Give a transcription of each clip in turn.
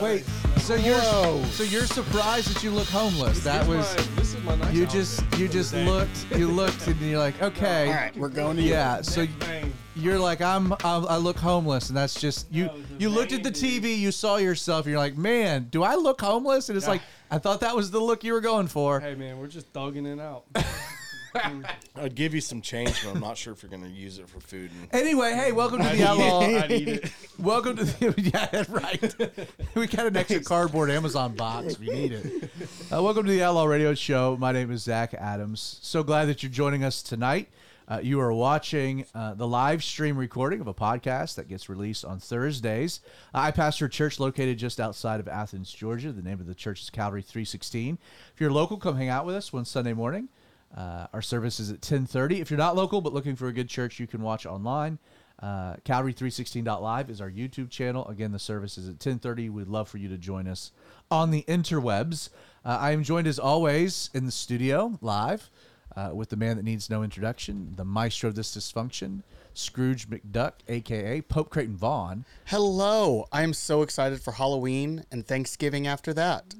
wait. So you're Whoa. so you're surprised that you look homeless. That This was my- this is my nice you outfit just for you the just day. looked you looked and you're like okay. All right, we're going to you. Yeah. So Neck vein. you're like I'm, I'm I look homeless and that's just you No, the you looked at the vein, TV you saw yourself and you're like man do I look homeless and it's Yeah. like I thought that was the look you were going for. Hey man, we're just thugging it out. I'd give you some change, but I'm not sure if you're going to use it for food. And Anyway, hey, welcome to the Outlaw. I'd eat it. Welcome to the yeah, that's right. we got an extra cardboard Amazon box if you need it. Uh, welcome to the Outlaw Radio Show. My name is Zach Adams. So glad that you're joining us tonight. Uh, you are watching uh, the live stream recording of a podcast that gets released on Thursdays. I pastor a church located just outside of Athens, Georgia. The name of the church is Calvary 316. If you're local, come hang out with us one Sunday morning. Uh, our service is at 10:30. If you're not local but looking for a good church, you can watch online. Uh, Calvary316.live is our YouTube channel. Again, the service is at 10:30. We'd love for you to join us on the interwebs. Uh, I am joined as always in the studio live uh, with the man that needs no introduction, the maestro of this dysfunction, Scrooge McDuck, aka Pope Creighton Vaughn. Hello. I am so excited for Halloween and Thanksgiving after that.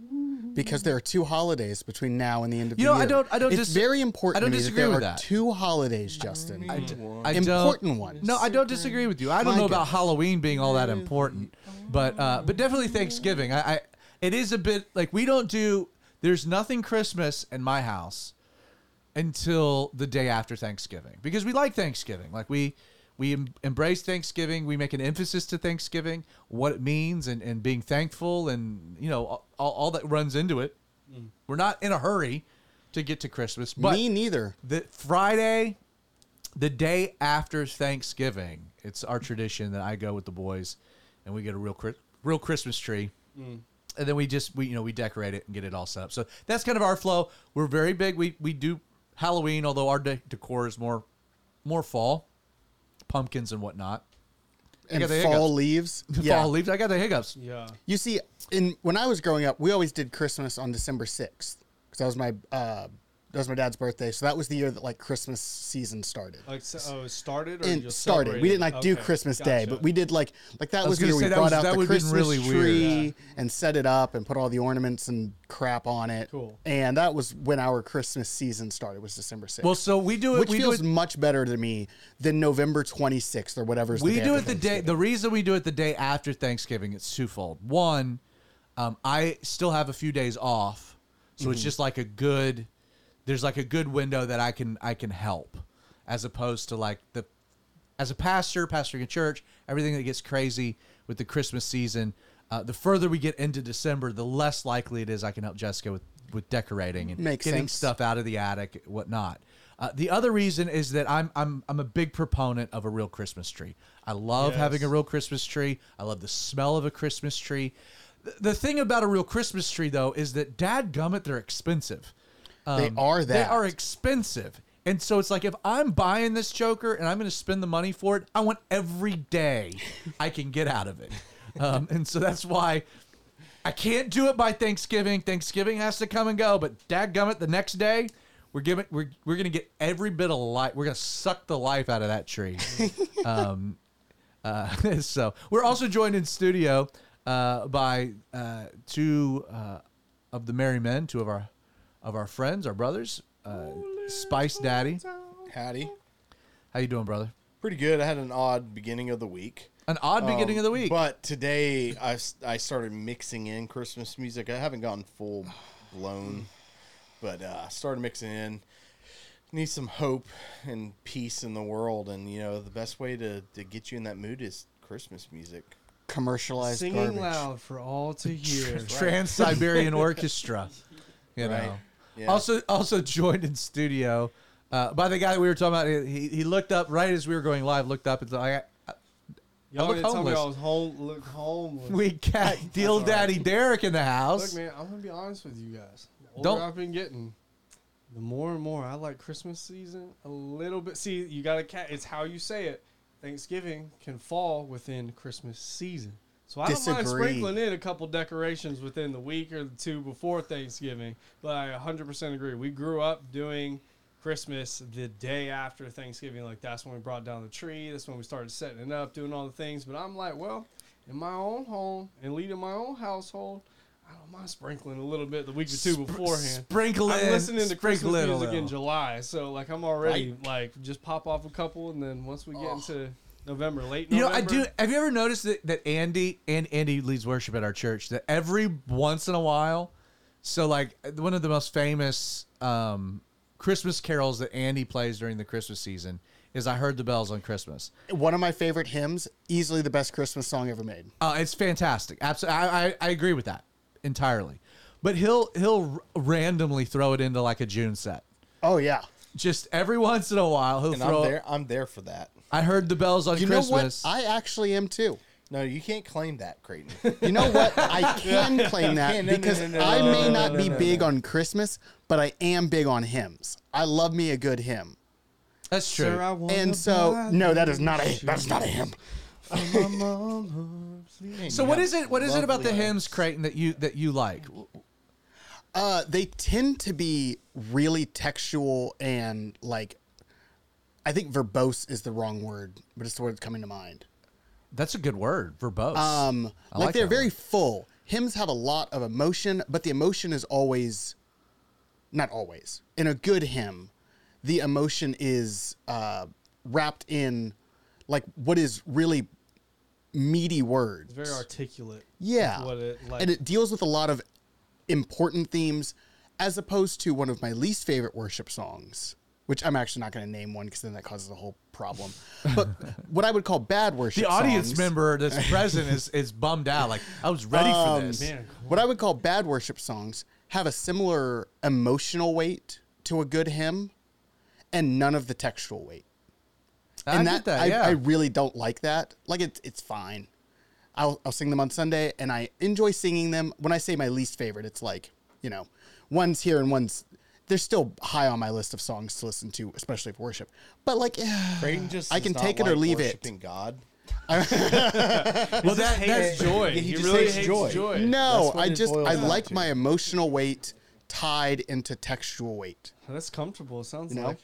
Because there are two holidays between now and the end of You the know, year. I don't- I don't It's dis- very important I don't to me disagree that there with are that. two holidays, Justin. I, d- Mm, Important don't, ones. No, I don't disagree with you. I don't My know about goodness. Halloween being all that important, but uh, but definitely Thanksgiving. I, I it is a bit like we don't do. There's nothing Christmas in my house until the day after Thanksgiving because we like Thanksgiving. Like we we em- embrace Thanksgiving. We make an emphasis to Thanksgiving, what it means, and, and being thankful, and you know all, all that runs into it. Mm. We're not in a hurry to get to Christmas, but Me neither. the Friday, the day after Thanksgiving, it's our tradition that I go with the boys, and we get a real Chri- real Christmas tree, mm. and then we just we you know we decorate it and get it all set up. So that's kind of our flow. We're very big. We we do Halloween, although our de- decor is more more fall, pumpkins and whatnot. And got the fall hiccups. leaves. Yeah. Fall leaves. I got the hiccups. Yeah. You see, in when I was growing up, we always did Christmas on December sixth because that was my uh, that was my dad's birthday. So that was the year that like Christmas season started. Like so, oh, it started or you And just started. We didn't like do celebrated? Christmas Okay, Day, but we did like like that was was, the year we say, that brought was- out the Christmas really weird. tree Yeah. and set it up and put all the ornaments and crap on it. Cool. And that was when our Christmas season started. Was December sixth. Well, so we do it. which we do feels it much better to me than November twenty sixth or whatever's. we the day do it the day. The reason we do it the day after Thanksgiving, it's twofold. One, um, I still have a few days off, so Mm-hmm. it's just like a good. There's like a good window that I can I can help, as opposed to like the, as a pastor pastoring a church, everything that gets crazy with the Christmas season. Uh, the further we get into December, the less likely it is I can help Jessica with with decorating and Makes getting sense. stuff out of the attic, whatnot. Uh, the other reason is that I'm I'm I'm a big proponent of a real Christmas tree. I love Yes. having a real Christmas tree. I love the smell of a Christmas tree. The, the thing about a real Christmas tree, though, is that Dad gummit, they're expensive. They Um, are They are expensive. And so it's like if I'm buying this Joker and I'm going to spend the money for it, I want every day I can get out of it. Um, and so that's why I can't do it by Thanksgiving. Thanksgiving has to come and go. But dadgummit, the next day, we're giving we're we're gonna get every bit of life. We're gonna suck the life out of that tree. um, uh, so we're also joined in studio uh, by uh, two uh, of the merry men, two of our of our friends, our brothers, uh, Spice Daddy. Hattie. How you doing, brother? Pretty good. I had an odd beginning of the week. An odd beginning of the week. Um, But today I, s- I started mixing in Christmas music. I haven't gone full blown, but uh, I started mixing in. Need some hope and peace in the world, and you know the best way to, to get you in that mood is Christmas music. commercialized Singing garbage. loud for all to hear. Trans Siberian Orchestra. You know. Right. Yeah. Also, also joined in studio uh, by the guy that we were talking about. He, he looked up right as we were going live. Looked up and said, I, I, Y'all look didn't tell me homeless. I was home. Look homeless. we got Deal all right. Daddy Derek in the house. Look, man, I'm gonna be honest with you guys. The older Don't- I've been getting, the more and more I like Christmas season a little bit. See, you got to cat. It's how you say it. Thanksgiving can fall within Christmas season, so I don't mind sprinkling in a couple decorations within the week or the two before Thanksgiving. But I 100% agree. We grew up doing Christmas the day after Thanksgiving. Like that's when we brought down the tree. That's when we started setting it up, doing all the things. But I'm like, well, in my own home and leading my own household, I don't mind sprinkling a little bit the week or two beforehand. Sprinkle I'm in, listening to Christmas music in. July, so like I'm already like just pop off a couple, and then once we get into November, late You know, November, I do. Have you ever noticed that, that Andy and Andy leads worship at our church? That every once in a while, so like one of the most famous um, Christmas carols that Andy plays during the Christmas season is "I Heard the Bells on Christmas." One of my favorite hymns, easily the best Christmas song ever made. Uh, it's fantastic. Absolutely, I, I, I agree with that entirely. But he'll he'll r- randomly throw it into like a June set. Oh yeah. Just every once in a while, he'll And throw. I'm there. I'm there for that. I heard the bells on You Christmas. know what? I actually am too. No, you can't claim that, Creighton. You know what? I can claim that can't. No, no, because no, no, I may no, not no, be no, big no. on Christmas, but I am big on hymns. I love me a good hymn. That's true. Sir, I And so, no, that is not a you that's not a hymn. for my mama, please. so You what have is it? What is it about the hymns, Creighton, that you that you like? Uh, they tend to be really textual and like, I think verbose is the wrong word, but it's the word that's coming to mind. That's a good word, verbose. Um, I like, like they're very word. full. Hymns have a lot of emotion, but the emotion is always, not always. In a good hymn, the emotion is uh, wrapped in, like what is really meaty words. It's very articulate. Yeah. What it like? and it deals with a lot of important themes as opposed to one of my least favorite worship songs, which I'm actually not going to name one because then that causes a whole problem. But what I would call bad worship the audience songs- member that's present is is bummed out. Like I was ready for Um, this. man, What I would call bad worship songs have a similar emotional weight to a good hymn and none of the textual weight. I and get that. I, yeah. I really don't like that. Like it's it's fine. I'll I'll sing them on Sunday and I enjoy singing them. When I say my least favorite, it's like, you know, one's here and one's they're still high on my list of songs to listen to, especially for worship. But like Creighton just I can take it or leave it. worshiping God. well, that, hates joy. he He, just really hates hates joy. joy. no, That's what I it just boils I down like to. my emotional weight tied into textual weight. That's comfortable. It sounds You know? like.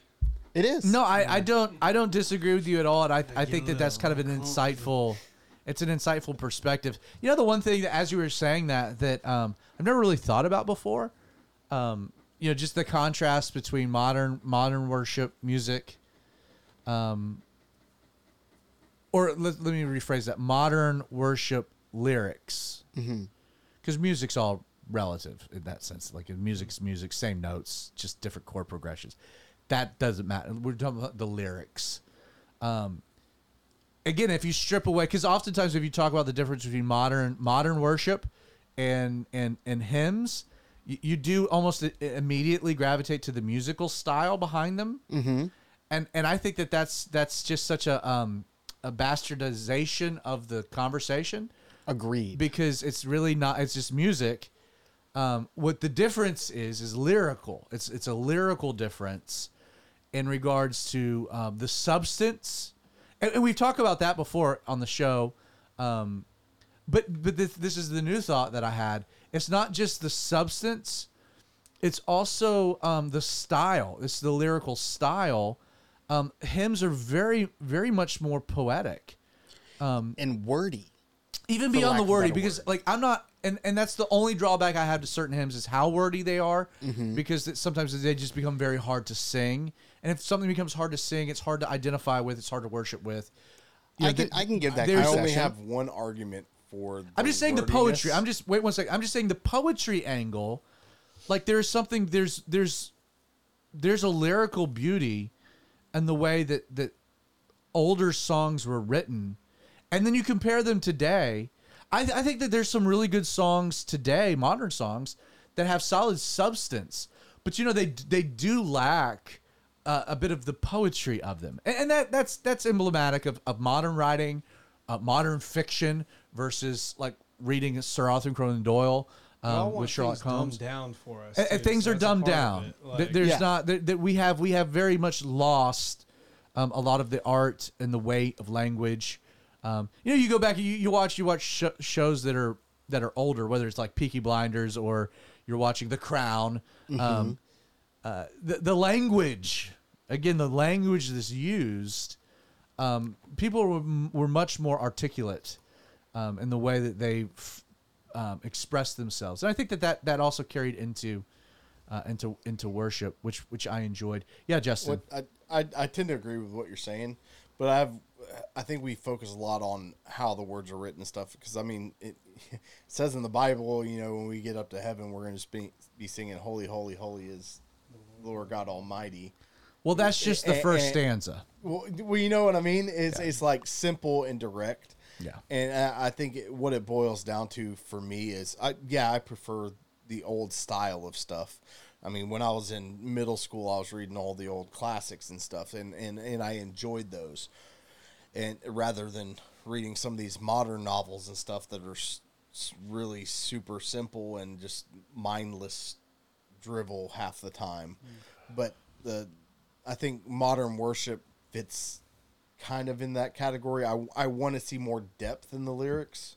It is. no, I, I don't I don't disagree with you at all, and I I think that that's kind of an insightful. It's an insightful perspective. You know, the one thing that as you were saying that that um, I've never really thought about before, um, you know, just the contrast between modern modern worship music, um, or let, let me rephrase that: modern worship lyrics, because music's all relative in that sense. Like in music's music, same notes, just different chord progressions. That doesn't matter. We're talking about the lyrics. Um, again, if you strip away, because oftentimes if you talk about the difference between modern modern worship and and and hymns, you, you do almost immediately gravitate to the musical style behind them. Mm-hmm. And and I think that that's that's just such a um a bastardization of the conversation Agreed. because it's really not it's just music um, what the difference is is lyrical it's it's a lyrical difference in regards to um, the substance and, and we've talked about that before on the show um, but but this, this is the new thought that i had it's not just the substance it's also um, the style it's the lyrical style um, hymns are very very much more poetic and wordy. even beyond the wordy because word. like i'm not and and that's the only drawback i have to certain hymns is how wordy they are Mm-hmm. because it, sometimes they just become very hard to sing and if something becomes hard to sing it's hard to identify with it's hard to worship with You I can the- I can give that. I There's- only concession. have one argument for. i'm just saying the poetry. I'm just wait one second. I'm just saying the poetry angle like there's something there's there's there's a lyrical beauty and the way that that older songs were written. And then you compare them today I, th- I think that there's some really good songs today modern songs that have solid substance. But you know they they do lack uh, a bit of the poetry of them. And, and that that's that's emblematic of, of modern writing uh, modern fiction versus like reading sir arthur conan doyle We all um, want with sherlock things holmes dumbed down for us. and, and things so are dumbed down. Like, There's Yeah. not that that we have we have very much lost um, a lot of the art and the weight of language. Um, you know, you go back, you, you watch you watch sh- shows that are that are older, whether it's like Peaky Blinders or you're watching The Crown. Um, uh, the the language again, the language that's used, um, people were, were much more articulate um, in the way that they f- um, express themselves. And I think that that, that also carried into uh, into into worship, which which I enjoyed. Yeah, Justin. What I, I I tend to agree with what you're saying, but I've I think we focus a lot on how the words are written and stuff because I mean it, it says in the Bible, you know, when we get up to heaven, we're going to be be singing "Holy, Holy, Holy is Lord God Almighty." Well, that's just the first and- stanza. Well, well, you know what I mean. It's it's like simple and direct. Yeah. And I think it, what it boils down to for me is, I yeah, I prefer the old style of stuff. I mean, when I was in middle school, I was reading all the old classics and stuff, and and and I enjoyed those. And rather than reading some of these modern novels and stuff that are really super simple and just mindless drivel half the time. Mm. But the I think modern worship fits kind of in that category. I I want to see more depth in the lyrics.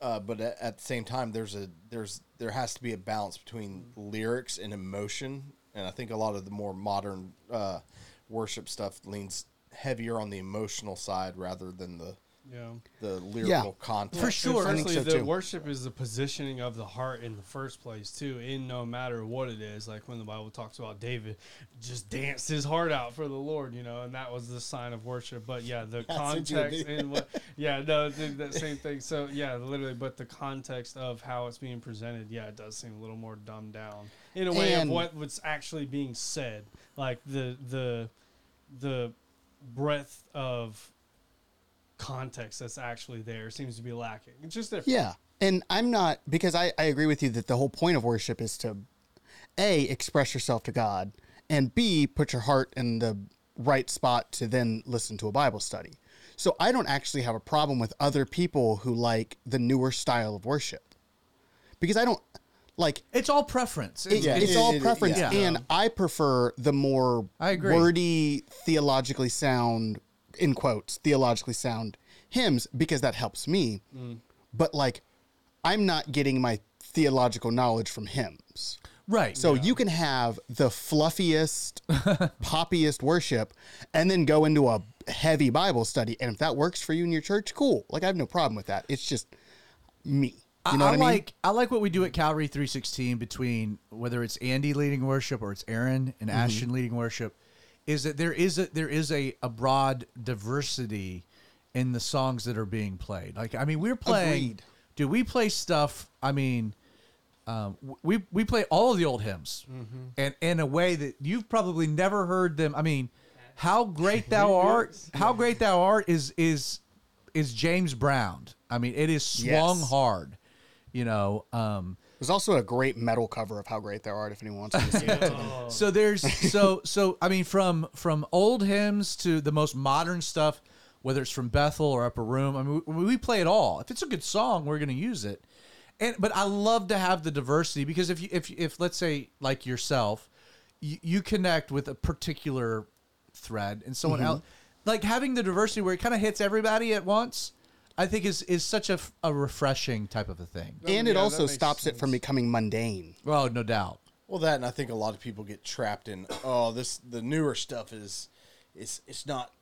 Uh, but at, at the same time, there's a there's there has to be a balance between lyrics and emotion, and I think a lot of the more modern uh, worship stuff leans heavier on the emotional side rather than the Yeah. the lyrical content. For sure. I think so, the too. worship is the positioning of the heart in the first place, too. In no matter what it is, like when the Bible talks about David, just danced his heart out for the Lord, you know, and that was the sign of worship. But yeah, the That's context and what, yeah, no, th- that same thing. So yeah, literally, but the context of how it's being presented, yeah, it does seem a little more dumbed down in a way And- of what was actually being said, like the the the breadth of context that's actually there seems to be lacking. It's just different. Yeah. And I'm not because I, I agree with you that the whole point of worship is to A, express yourself to God, and B, put your heart in the right spot to then listen to a Bible study. So I don't actually have a problem with other people who like the newer style of worship. Because I don't like It's all preference. it- Yeah, it's it- all it- preference, yeah. and I prefer the more I agree. wordy, theologically sound, in quotes, theologically sound hymns because that helps me. But like, I'm not getting my theological knowledge from hymns. right. So you can have the fluffiest, poppiest worship, and then go into a heavy Bible study. And if that works for you in your church, cool. Like I have no problem with that. It's just me. You know I, what I mean? like I like what we do at Calvary 316 between whether it's Andy leading worship or it's Aaron Mm-hmm. and Ashton leading worship, is that there is a there is a, a broad diversity in the songs that are being played. Like I mean, we're playing. Agreed. Do we play stuff? I mean, um, we we play all of the old hymns, Mm-hmm. and in a way that you've probably never heard them. I mean, how great thou art! How great thou art is is is James Brown. I mean, it is swung Yes. hard. You know, um, There's also a great metal cover of How Great Thou Art if anyone wants to to it. so there's so so I mean from from old hymns to the most modern stuff, whether it's from Bethel or Upper Room. I mean, we, we play it all. If it's a good song, we're going to use it. And but I love to have the diversity because if you if if let's say like yourself, you, you connect with a particular thread and someone mm-hmm. else, like having the diversity where it kind of hits everybody at once. I think is is such a, f- a refreshing type of a thing. and it Yeah, that also makes stops it from sense. becoming mundane. Well, no doubt. Well, that and I think a lot of people get trapped in oh this the newer stuff is it's it's not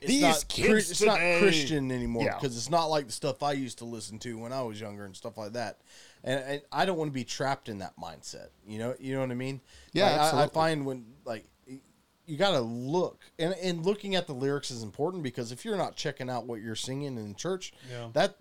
it's These not kids it's not today. Christian anymore Yeah. because it's not like the stuff I used to listen to when I was younger and stuff like that. And, and I don't want to be trapped in that mindset. You know, you know what I mean? Yeah, Like, I, I absolutely. find when like y- you got to look and and looking at the lyrics is important because if you're not checking out what you're singing in church, Yeah. that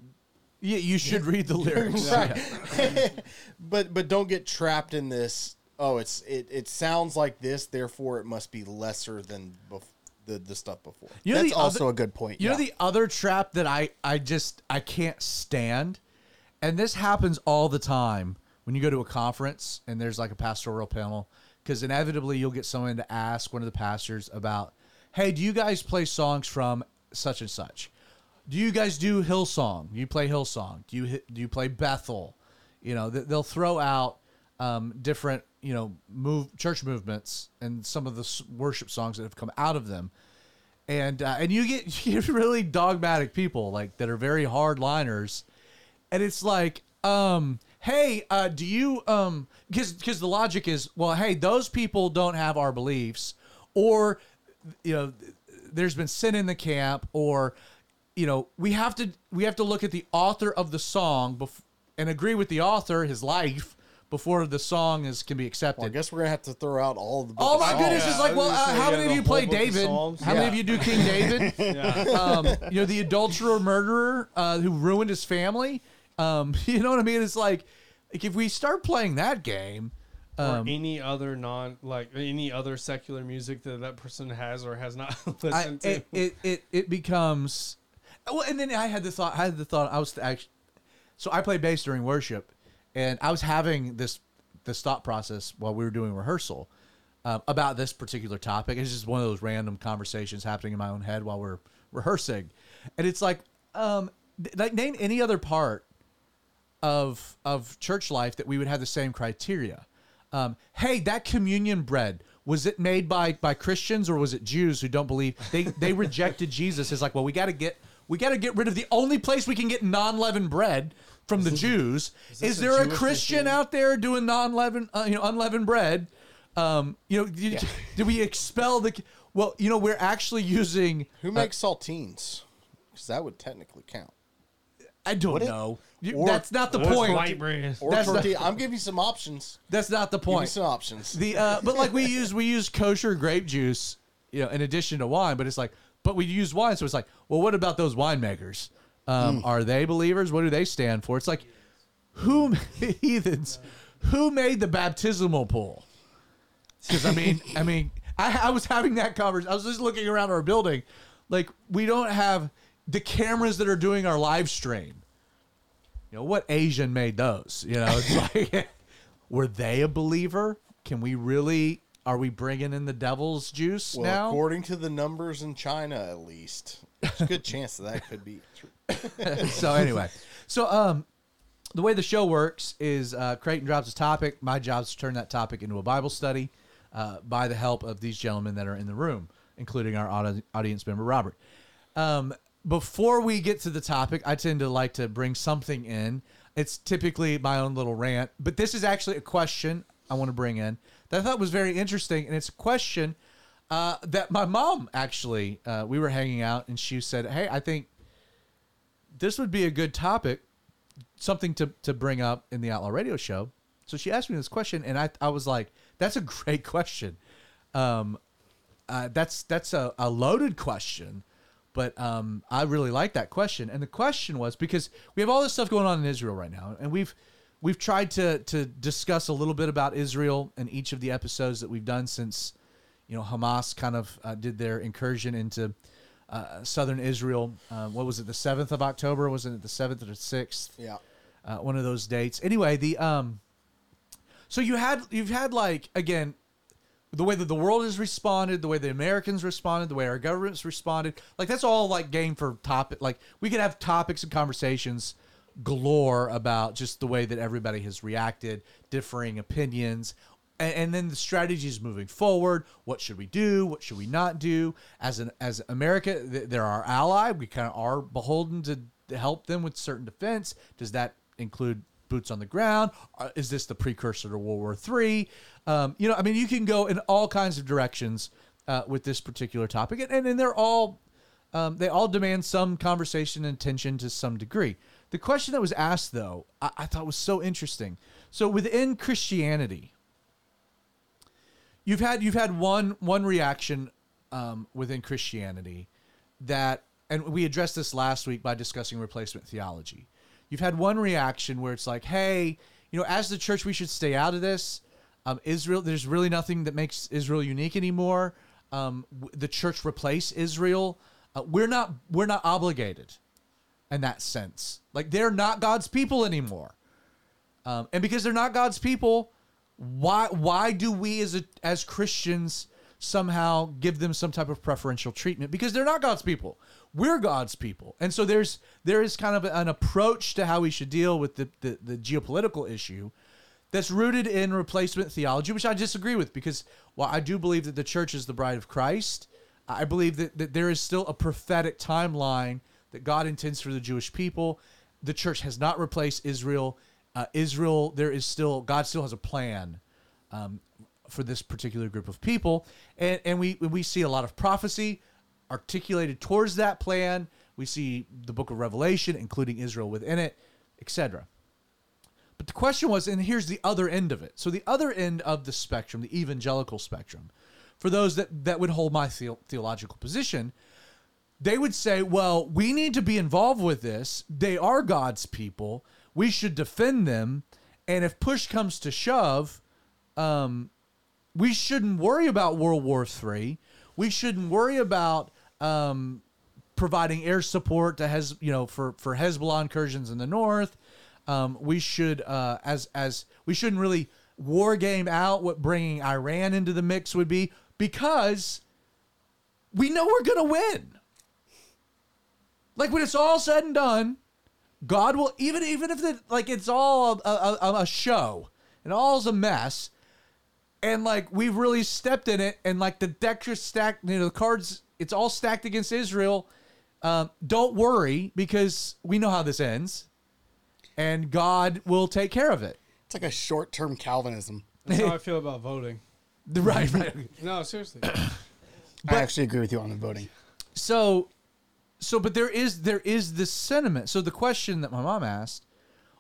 Yeah, you should read the lyrics. right. but but don't get trapped in this. Oh, it's it, it sounds like this, therefore it must be lesser than bef- the the stuff before. You know That's the also other- a good point. You yeah. know the other trap that I I just I can't stand, and this happens all the time when you go to a conference and there's like a pastoral panel, because inevitably you'll get someone to ask one of the pastors about, hey, do you guys play songs from such and such? Do you guys do Hillsong? You play Hillsong? Do you do you play Bethel? You know, they'll throw out um, different you know move church movements and some of the worship songs that have come out of them and uh, and you get you get really dogmatic people like that are very hard liners and it's like um hey uh do you um because because the logic is well hey those people don't have our beliefs or you know there's been sin in the camp or you know, we have to we have to look at the author of the song bef- and agree with the author, his life, before the song is can be accepted. Well, I guess we're gonna have to throw out all the. Oh my goodness! Yeah, It's like, well, uh, how many of you play David? Psalms. How many of you do King David? Yeah. um, you know, the adulterer, murderer uh, who ruined his family. Um, you know what I mean? It's like, like if we start playing that game, or um, any other non like any other secular music that that person has or has not I, listened to. it, it it it becomes. Well, and then I had the thought. I had the thought. I was actually, so I play bass during worship, and I was having this this thought process while we were doing rehearsal um, about this particular topic. It's just one of those random conversations happening in my own head while we're rehearsing, and it's like, um, like name any other part of of church life that we would have the same criteria. Um, hey, that communion bread was it made by by Christians or was it Jews who don't believe they they rejected Jesus? It's like, well, we got to get we got to get rid of the only place we can get non-leavened bread from the Jews. Is, a there a Jewish Christian machine? out there doing non-leavened uh, you know unleavened bread? Um, you know, did, did we expel the? Well, you know, we're actually using. Who uh, makes saltines? Because that would technically count. I don't Would it? Know. You- Or- that's not the Or point. white bread. Or That's not- tortilla. I'm giving you some options. That's not the Give me point. some options. The uh, but like we use we use kosher grape juice, you know, in addition to wine. But it's like, but we use wine, so it's like, well, what about those winemakers? Um, Are they believers? What do they stand for? It's like, who heathens? Who made the baptismal pool? Because I mean, I mean, I, I was having that conversation. I was just looking around our building, like we don't have the cameras that are doing our live stream. You know what Asian made those? You know, it's like, were they a believer? Can we really? Are we bringing in the devil's juice Well, now? according to the numbers in China, at least, there's a good chance that that could be true. so anyway, so um, the way the show works is uh, Creighton drops a topic. My job is to turn that topic into a Bible study uh, by the help of these gentlemen that are in the room, including our audience member Robert. Um, before we get to the topic, I tend to like to bring something in. It's typically my own little rant, but this is actually a question I want to bring in that I thought was very interesting, and it's a question uh, that my mom actually. Uh, we were hanging out, and she said, "Hey, I think this would be a good topic, something to, to bring up in the Outlaw Radio Show. So she asked me this question, and I, I was like, that's a great question. Um, uh, that's that's a, a loaded question, but um, I really like that question. And the question was because we have all this stuff going on in Israel right now, and we've we've tried to to discuss a little bit about Israel in each of the episodes that we've done since you know Hamas kind of uh, did their incursion into uh, southern Israel. Uh, what was it? The seventh of October? Wasn't it the seventh or the sixth? Yeah. uh, one of those dates. Anyway, the um, so you had you've had like again, the way that the world has responded, the way the Americans responded, the way our governments responded, like that's all like game for topic. Like we could have topics and conversations galore about just the way that everybody has reacted, differing opinions. And, and then the strategies moving forward. What should we do? What should we not do? As an as America, th- they're our ally. We kind of are beholden to help them with certain defense. Does that include boots on the ground? Uh, Is this the precursor to World War III? Um, you know, I mean, you can go in all kinds of directions uh, with this particular topic, and, and, and they're all um, they all demand some conversation and attention to some degree. The question that was asked, though, I, I thought was so interesting. So within Christianity, you've had you've had one one reaction um, within Christianity that, and we addressed this last week by discussing replacement theology. You've had one reaction where it's like, hey, you know, as the church, we should stay out of this. Um, Israel, there's really nothing that makes Israel unique anymore. Um, the church replace Israel. Uh, we're not we're not obligated in that sense. Like they're not God's people anymore. Um, and because they're not God's people, why why do we as a, as Christians somehow give them some type of preferential treatment? Because they're not God's people. We're God's people, and so there's there is kind of an approach to how we should deal with the the, the geopolitical issue that's rooted in replacement theology, which I disagree with because while I do believe that the church is the bride of Christ, I believe that, that there is still a prophetic timeline that God intends for the Jewish people. The church has not replaced Israel. Uh, Israel, there is still, God still has a plan um, for this particular group of people. And, and we, we see a lot of prophecy articulated towards that plan. We see the book of Revelation, including Israel within it, etc. But the question was, and here's the other end of it. So the other end of the spectrum, the evangelical spectrum, for those that, that would hold my theo- theological position, they would say, well, we need to be involved with this. They are God's people. We should defend them. And if push comes to shove, um, we shouldn't worry about World War III. We shouldn't worry about um, providing air support to Hez, you know, for for Hezbollah incursions in the north. Um, we should, uh, as as we shouldn't really war game out what bringing Iran into the mix would be because we know we're gonna win. Like when it's all said and done, God will even even if the like it's all a, a, a show and all's a mess, and like we've really stepped in it, and like the deck is stacked, you know, the cards it's all stacked against Israel. Um, don't worry because we know how this ends, and God will take care of it. It's like a short term Calvinism. That's how I feel about voting. Right, right. No, seriously. I actually agree with you on the voting. so so but there is there is this sentiment so the question that my mom asked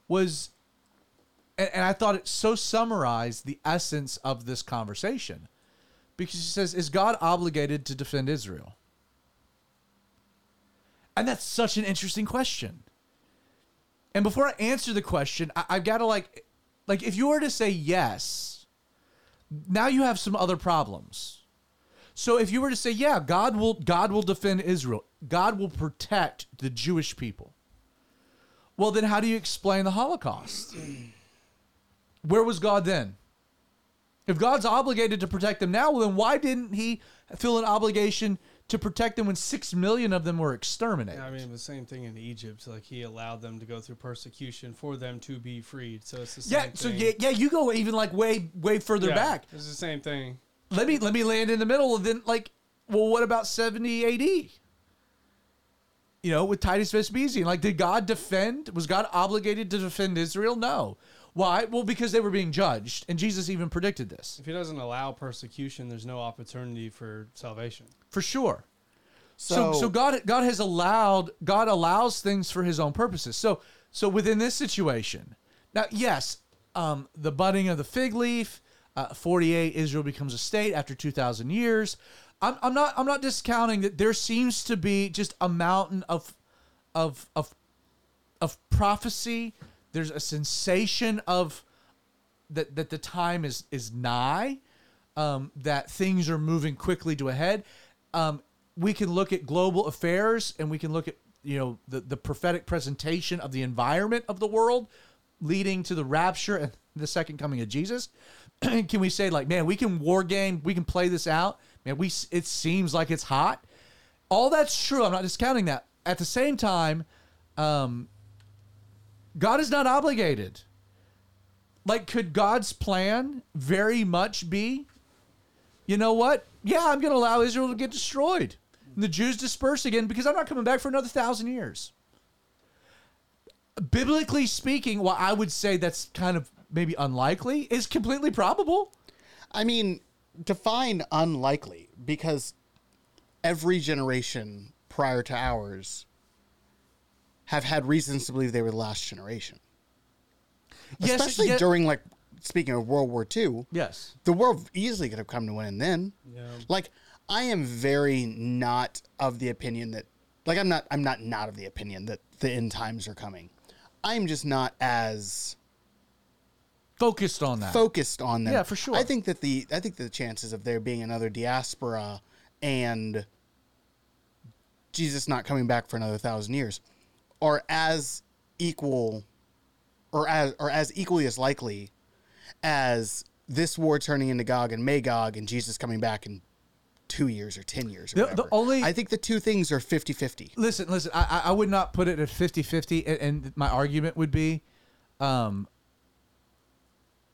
was and, and i thought it so summarized the essence of this conversation because she says is god obligated to defend israel and that's such an interesting question and before i answer the question I, i've got to like like if you were to say yes now you have some other problems so if you were to say, yeah, God will God will defend Israel. God will protect the Jewish people. Well, then how do you explain the Holocaust? Where was God then? If God's obligated to protect them now, well, then why didn't he feel an obligation to protect them when 6 million of them were exterminated? I mean, the same thing in Egypt. Like he allowed them to go through persecution for them to be freed. So it's the same yeah, so thing. yeah, yeah, you go even like way way further Yeah, back. It's the same thing. let me let me land in the middle then like well what about 70 AD you know with Titus Vespasian like did God defend was God obligated to defend Israel no why well because they were being judged and Jesus even predicted this If he doesn't allow persecution, there's no opportunity for salvation. for sure so So, so God God has allowed God allows things for his own purposes. So so within this situation, now yes, um, the budding of the fig leaf, uh, 48 Israel becomes a state after 2,000 years. I'm, I'm not I'm not discounting that there seems to be just a mountain of of of of prophecy. There's a sensation of that that the time is is nigh, um, that things are moving quickly to a head. Um, we can look at global affairs and we can look at you know the the prophetic presentation of the environment of the world leading to the rapture and the second coming of Jesus. can we say like, man, we can war game, we can play this out, man? We it seems like it's hot. All that's true. I'm not discounting that. At the same time, um, God is not obligated. Like, could God's plan very much be, you know what? Yeah, I'm going to allow Israel to get destroyed and the Jews disperse again because I'm not coming back for another thousand years. Biblically speaking, what I would say that's kind of maybe unlikely is completely probable. I mean, define unlikely because every generation prior to ours have had reasons to believe they were the last generation. Yes, Especially yeah- during, like, speaking of World War II, Yes. the world easily could have come to an end then. Yeah. Like, I am very not of the opinion that, like, I'm not, I'm not not of the opinion that the end times are coming. I'm just not as Focused on that. focused on them. Yeah, for sure. I think that the I think the chances of there being another diaspora and Jesus not coming back for another thousand years are as equal or as or as equally as likely as this war turning into Gog and Magog and Jesus coming back in two years or ten years or The- the only- I think the two things are 50-50. listen, listen, I, I- would not put it at 50 50. And, and my argument would be um,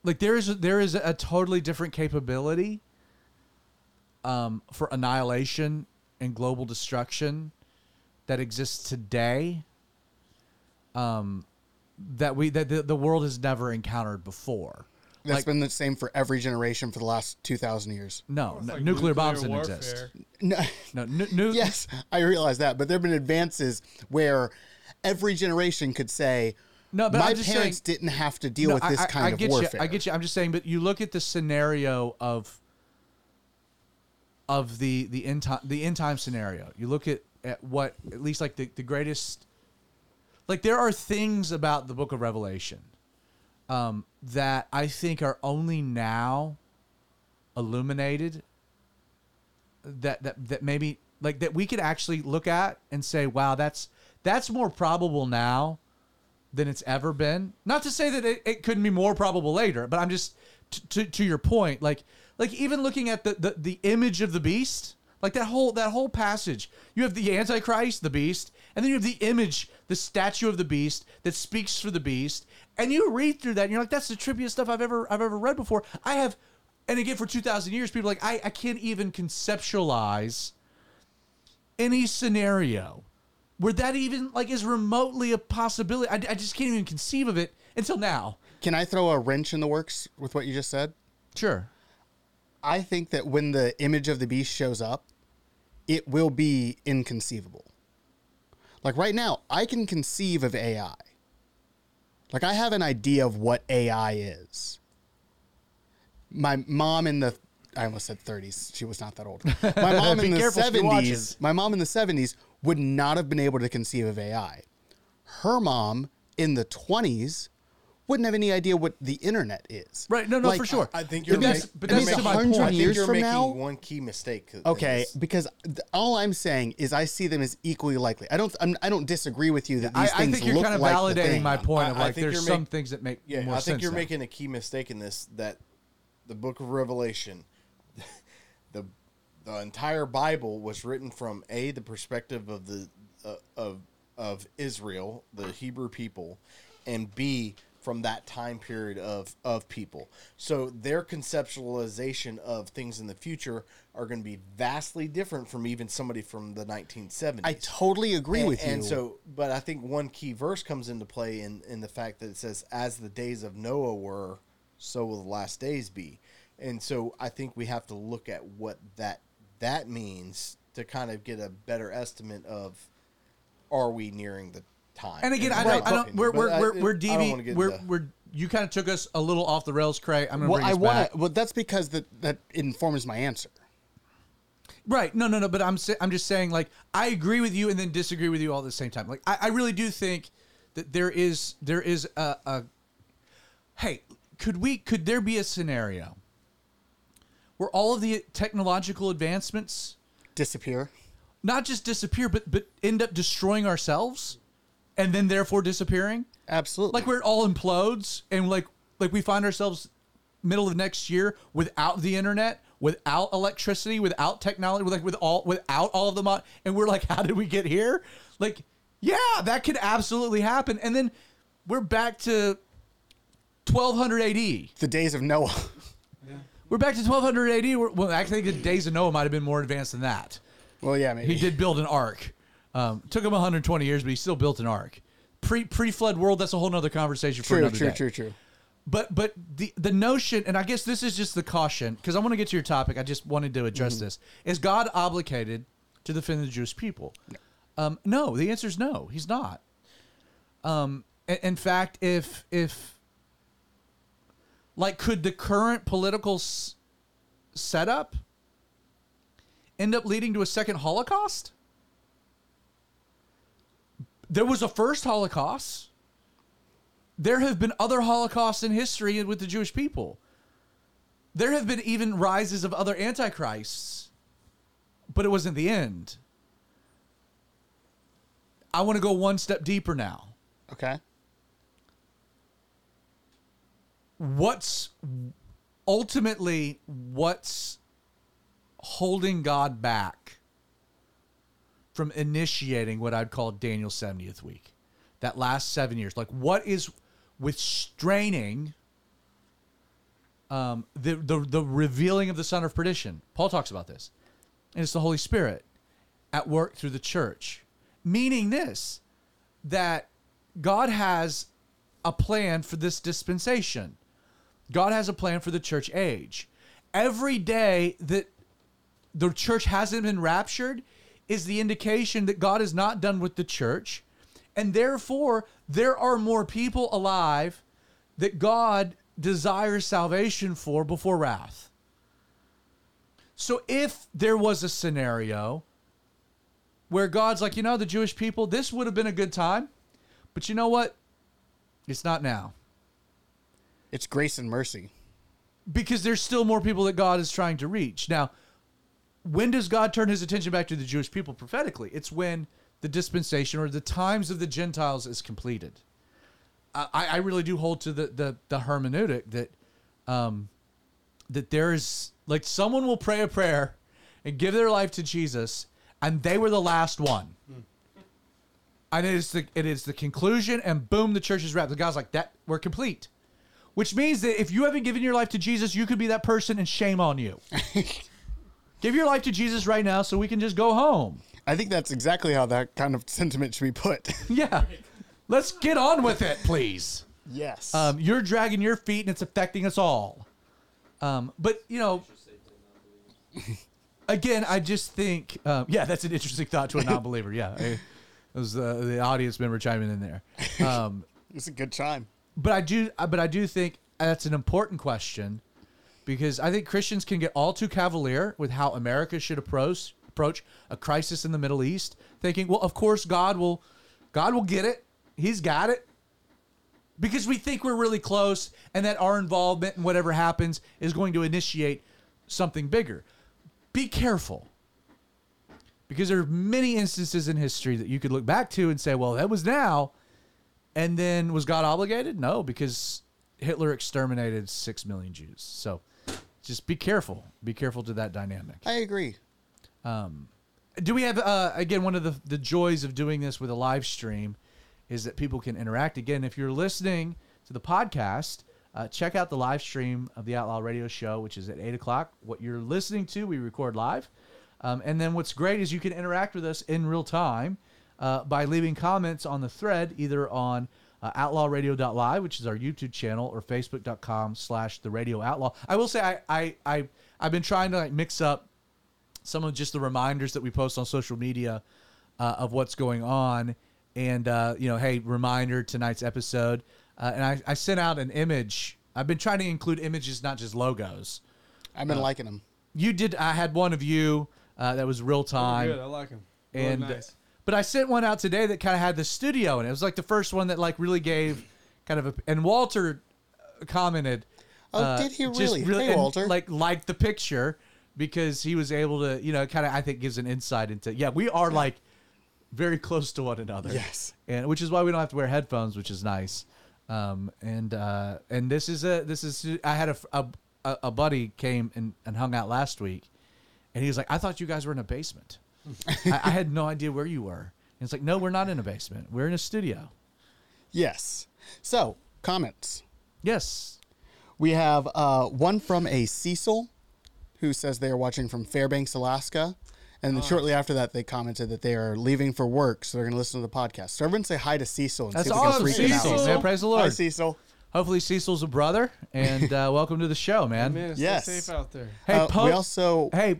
like there is, there is a totally different capability um, for annihilation and global destruction that exists today um, that we that the, the world has never encountered before. That's Like- been the same for every generation for the last two thousand years. No, It's no like nuclear, bombs didn't warfare. exist. No, No, nu- nu- yes, I realize that, but there have been advances where every generation could say, No, but my I'm just parents saying- didn't have to deal No, with this I, kind I of get warfare." You, I get you. I'm just saying, but you look at the scenario of of the the end time the end time scenario. You look at, at what at least like the, the greatest like there are things about the book of Revelation um, that I think are only now illuminated that that that maybe like that we could actually look at and say, wow, that's that's more probable now than it's ever been. Not to say that it, it couldn't be more probable later, but I'm just t- to to your point, like like even looking at the, the the image of the beast, like that whole that whole passage. You have the Antichrist, the beast, and then you have the image, the statue of the beast that speaks for the beast, and you read through that, and you're like, that's the trippiest stuff I've ever I've ever read before. I have, and again for two thousand years, people are like I I can't even conceptualize any scenario where that even like is remotely a possibility. I, I just can't even conceive of it until now. Can I throw a wrench in the works with what you just said? Sure. I think that when the image of the beast shows up, it will be inconceivable. Like right now, I can conceive of AI. Like I have an idea of what AI is. My mom in the I almost said 30s. She was not that old. My mom in the careful, 70s, my mom in the 70s would not have been able to conceive of AI. Her mom in the 20s wouldn't have any idea what the internet is. Right. No, no, Like, for sure. I think you're that's- making, but it that's means to my point. I think you're from making now- one key mistake. Okay, because th- all I'm saying is I see them as equally likely. I don't. I'm, I don't disagree with you that I, these I things think you're kind of like validating my point of I- I like think there's some make- things that make Yeah, more I think sense. you're now. making a key mistake in this that the book of Revelation, the the entire Bible was written from a the perspective of the uh, of of Israel, the Hebrew people, and b from that time period of of people. So their conceptualization of things in the future are going to be vastly different from even somebody from the 1970s. I totally agree and, with you. And so, but I think one key verse comes into play in in the fact that it says, "As the days of Noah were, so will the last days be." And so, I think we have to look at what that that means to kind of get a better estimate of are we nearing the time? And again, I in don't, my I don't. We're But we're we're, uh, we're I don't wanna DV. We're into- we're you kind of took us a little off the rails, Craig. I'm gonna well, bring I us want back. to. Well, that's because that that informs my answer. Right. No, no, no. But I'm sa- I'm just saying like I agree with you and then disagree with you all at the same time. Like I, I really do think that there is there is a, a hey could we could there be a scenario where all of the technological advancements Disappear. not just disappear but but end up destroying ourselves and then therefore disappearing Absolutely. like where it all implodes and like like we find ourselves middle of next year without the internet without electricity without technology with like with all without all of them on and we're like how did we get here like yeah that could absolutely happen and then we're back to 1200 AD the days of Noah. we're back to 1200 AD We're- well I think the days of Noah might have been more advanced than that well, yeah, maybe. he did build an ark. Um, took him 120 years, but he still built an ark. Pre pre flood world. That's a whole nother conversation for True, another true, day. true, true. But but the the notion, and I guess this is just the caution, because I want to get to your topic. I just wanted to address Mm-hmm. this. Is God obligated to defend the Jewish people? No. Um, no. The answer is no. He's not. Um, in, in fact, if if like, could the current political s- setup end up leading to a second Holocaust? There was a first Holocaust. There have been other Holocausts in history with the Jewish people. There have been even rises of other antichrists, but it wasn't the end. I want to go one step deeper now. Okay. What's ultimately what's holding God back from initiating what I'd call Daniel's 70th week? That last seven years. Like, what is restraining um, the, the, the revealing of the son of perdition? Paul talks about this. And it's the Holy Spirit at work through the church. Meaning this, that God has a plan for this dispensation. God has a plan for the church age. Every day that the church hasn't been raptured is the indication that God is not done with the church. And therefore, there are more people alive that God desires salvation for before wrath. So if there was a scenario where God's like, you know, the Jewish people, this would have been a good time, but you know what? It's not now. It's grace and mercy. Because there's still more people that God is trying to reach. Now, when does God turn his attention back to the Jewish people prophetically? It's when the dispensation or the times of the Gentiles is completed. I, I really do hold to the, the, the hermeneutic that um, that there's like someone will pray a prayer and give their life to Jesus, and they were the last one. And it is the it is the conclusion, and boom, the church is wrapped. The guy's like, that we're complete. Which means that if you haven't given your life to Jesus, you could be that person, and shame on you. Give your life to Jesus right now, so we can just go home. I think that's exactly how that kind of sentiment should be put. Yeah, let's get on with it, please. yes. Um, you're dragging your feet, and it's affecting us all. Um, but you know, again, I just think, um, yeah, that's an interesting thought to a non-believer. Yeah, I- it was uh, the audience member chiming in there. Um, it's a good time. but I do, but I do think that's an important question because I think Christians can get all too cavalier with how America should approach approach a crisis in the Middle East, thinking, well, of course God will, God will get it. He's got it. Because we think we're really close and that our involvement in whatever happens is going to initiate something bigger. Be careful. Because there are many instances in history that you could look back to and say, well, that was now. And then was God obligated? No, because Hitler exterminated six million Jews. So just be careful. Be careful to that dynamic. I agree. Do we have uh, again one of the the joys of doing this with a live stream is that people can interact. Again, if you're listening to the podcast, uh, check out the live stream of the Outlaw Radio Show, which is at eight o'clock. What you're listening to, we record live, um, and then what's great is you can interact with us in real time uh, by leaving comments on the thread, either on uh, outlawradio.live, which is our YouTube channel, or facebook.com slash the radio outlaw. I will say I, I, I, I've been trying to like mix up some of just the reminders that we post on social media uh, of what's going on. And, uh, you know, hey, reminder tonight's episode. Uh, and I, I sent out an image. I've been trying to include images, not just logos. I've been liking them. You did, I had one of you uh, that was real time. Good. I like him. Really and nice. But I sent one out today that kind of had the studio in it. It was like the first one that like really gave kind of a and Walter uh, commented. Oh, uh, did he just really? Hey, and, Walter. Like liked the picture because he was able to you know kind of I think gives an insight into yeah we are like very close to one another. Yes. and which is why we don't have to wear headphones, which is nice. Um, and uh, and this is a this is I had a a, a- a buddy came and, and hung out last week, and he was like, I thought you guys were in a basement. I, I had no idea where you were. And it's like, no, we're not in a basement. We're in a studio. Yes. So, comments. Yes. We have uh, one from a Cecil who says they are watching from Fairbanks, Alaska. And then shortly after that, they commented that they are leaving for work, so they're going to listen to the podcast. So everyone say hi to Cecil. And That's see if we can awesome, freak him out. Cecil. Man, praise the Lord. Hi, Cecil. Hopefully Cecil's a brother, and uh, welcome to the show, man. Man, stay safe out there. Hey, Uh, Pope, we also hey,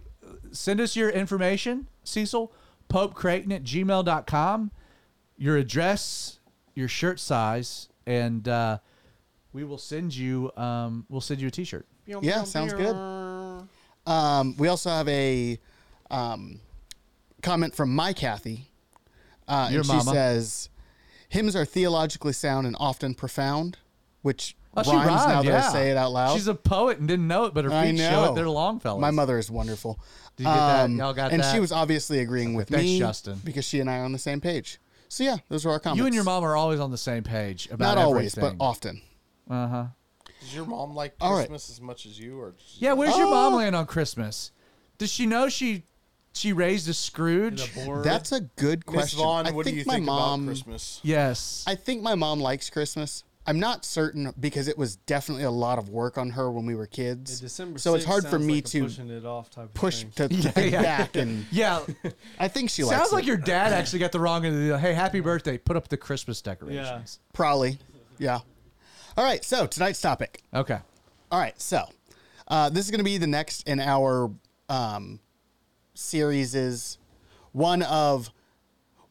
send us your information, Cecil. Pope Creighton at gmail.com, your address, your shirt size, and uh, we will send you um, we'll send you a t-shirt. Yeah, sounds good. Um, we also have a um, comment from my Kathy. Uh, Your and she mama. says, hymns are theologically sound and often profound, which Oh, she rhymes now that yeah. I say it out loud. She's a poet and didn't know it, but her I feet show it. They're Longfellows. My mother is wonderful. Did you get that? Um, Y'all got and that? she was obviously agreeing with Thanks, me, Justin. because she and I are on the same page. So yeah, those are our comments. You and your mom are always on the same page about not always, everything. but often. Uh huh. Does your mom like All right. Christmas as much as you, or does she- Yeah, where's your Oh. mom land on Christmas? Does she know she she raised a Scrooge? The board. That's a good Miss question. Vaughn? I what think do you my think mom. about Christmas? Yes. I think my mom likes Christmas. I'm not certain because it was definitely a lot of work on her when we were Yeah, kids. December so it's hard for me like to pushing it off type of push thing. to, to Yeah, yeah. back, and yeah. I think she likes Sounds like it. your dad actually got the wrong end of the deal. Hey, happy birthday. Put up the Christmas decorations. Probably, yeah. All right, so tonight's topic. Okay. All right, so uh, this is going to be the next in our um, series. Is one of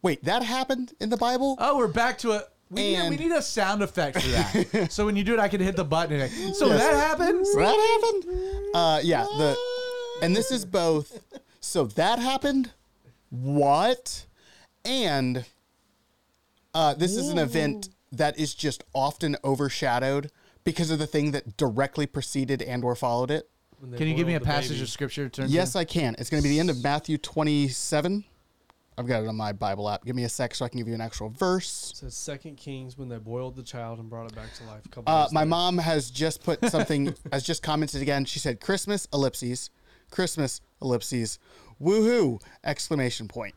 wait that happened in the Bible? Oh, we're back to it. We, need- we need a sound effect for that. so when you do it, I can hit the button. And like, so that happens. So that happened. Uh, yeah. The and this is both. So that happened. What? And uh, this is an event that is just often overshadowed because of the thing that directly preceded and or followed it. Can you give me a passage baby. of scripture? To turn Yes, to? I can. It's going to be the end of Matthew 27. I've got it on my Bible app. Give me a sec so I can give you an actual verse. It says Second Kings when they boiled the child and brought it back to life. A couple Uh, my mom has just put something, has just commented again. She said, Christmas, ellipses, Christmas, ellipses, woohoo, exclamation point.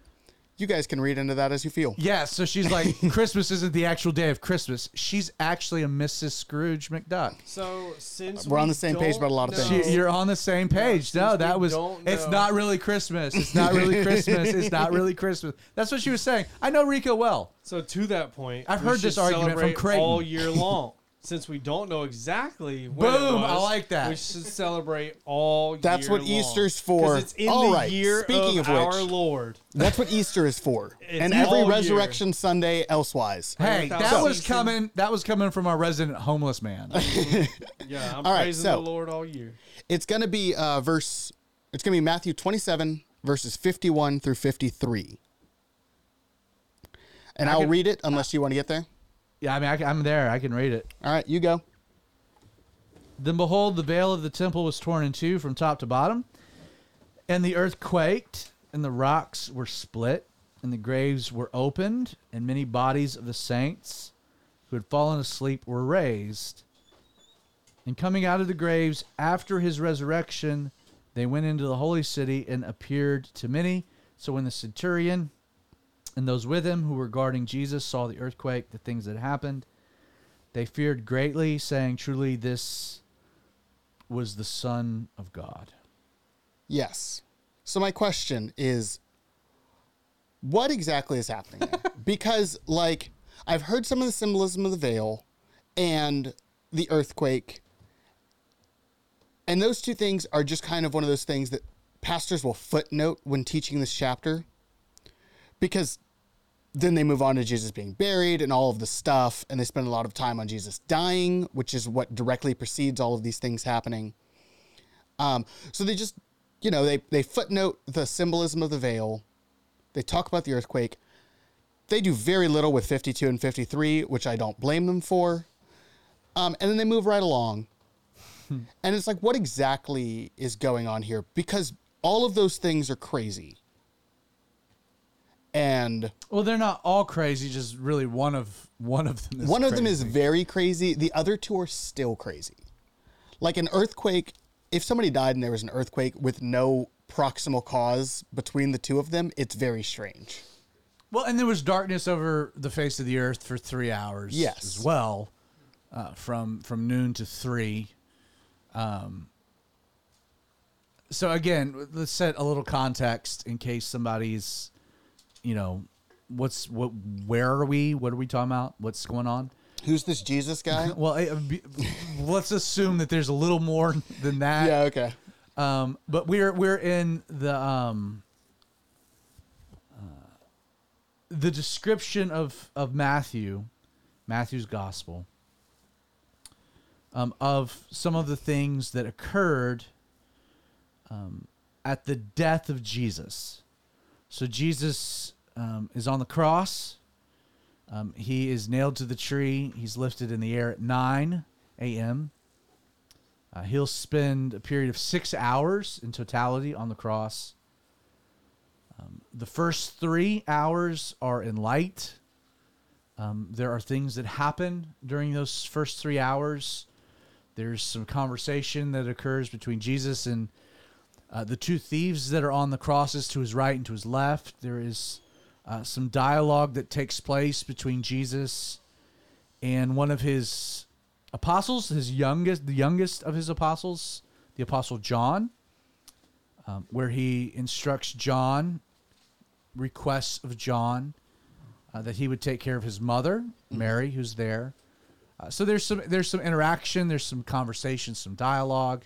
You guys can read into that as you feel. Yeah, so she's like, Christmas isn't the actual day of Christmas. She's actually a Mrs. Scrooge McDuck. So since We're on the same page about a lot of know- things. She, you're on the same page. No, that was. It's not really Christmas. It's not really Christmas. It's not really Christmas. That's what she was saying. I know Rico well. So to that point, I've we heard this should argument from celebrate Creighton. all year long. Since we don't know exactly when it Boom, I like that. We should celebrate all. That's year what long. Easter's 'Cause for. It's in All the right, year speaking of, of our Lord. That's what Easter is for. It's and every all year. Resurrection Sunday elsewise. Hey, without that was ceasing. coming. That was coming from our resident homeless man. Yeah, I'm All right, praising so- the Lord all year. It's going to be uh, verse, it's going to be Matthew 27, verses 51 through 53. And I I'll can- read it unless you want to get there. Yeah, I mean, I, I'm there. I can read it. All right, you go. Then behold, the veil of the temple was torn in two from top to bottom, and the earth quaked, and the rocks were split, and the graves were opened, and many bodies of the saints who had fallen asleep were raised. And coming out of the graves after his resurrection, they went into the holy city and appeared to many. So when the centurion and those with him who were guarding Jesus saw the earthquake, the things that happened, they feared greatly, saying, Truly, this was the Son of God. Yes. So my question is what exactly is happening because like I've heard some of the symbolism of the veil and the earthquake. And those two things are just kind of one of those things that pastors will footnote when teaching this chapter. Because then they move on to Jesus being buried and all of the stuff, and they spend a lot of time on Jesus dying, which is what directly precedes all of these things happening. Um, so they just, you know, they, they footnote the symbolism of the veil. They talk about the earthquake. They do very little with 52 and 53, which I don't blame them for. Um, and then they move right along. and it's like, what exactly is going on here? Because all of those things are crazy. And Well, they're not all crazy. Just really one of one of them. Is one of them is very crazy. The other two are still crazy. Like an earthquake, if somebody died and there was an earthquake with no proximal cause between the two of them, it's very strange. well, and there was darkness over the face of the earth for three hours. Yes. as well, uh, from from noon to three. Um. So again, let's set a little context in case somebody's, you know, what's what? Where are we? What are we talking about? What's going on? Who's this Jesus guy? Well, eh, be- let's assume that there's a little more than that. yeah, okay. Um, but we're we're in the um, uh, the description of of Matthew, Matthew's gospel, um, of some of the things that occurred um, at the death of Jesus. So Jesus um, is on the cross. Um, he is nailed to the tree. He's lifted in the air at 9 a.m. Uh, he'll spend a period of six hours in totality on the cross. Um, the first three hours are in light. Um, there are things that happen during those first three hours. There's some conversation that occurs between Jesus and uh, the two thieves that are on the crosses to his right and to his left. There is uh, some dialogue that takes place between Jesus and one of his apostles, his youngest, the youngest of his apostles, the apostle John, um, where he instructs John, requests of John uh, that he would take care of his mother, Mary, who's there, Uh, so there's some there's some interaction, there's some conversation, some dialogue.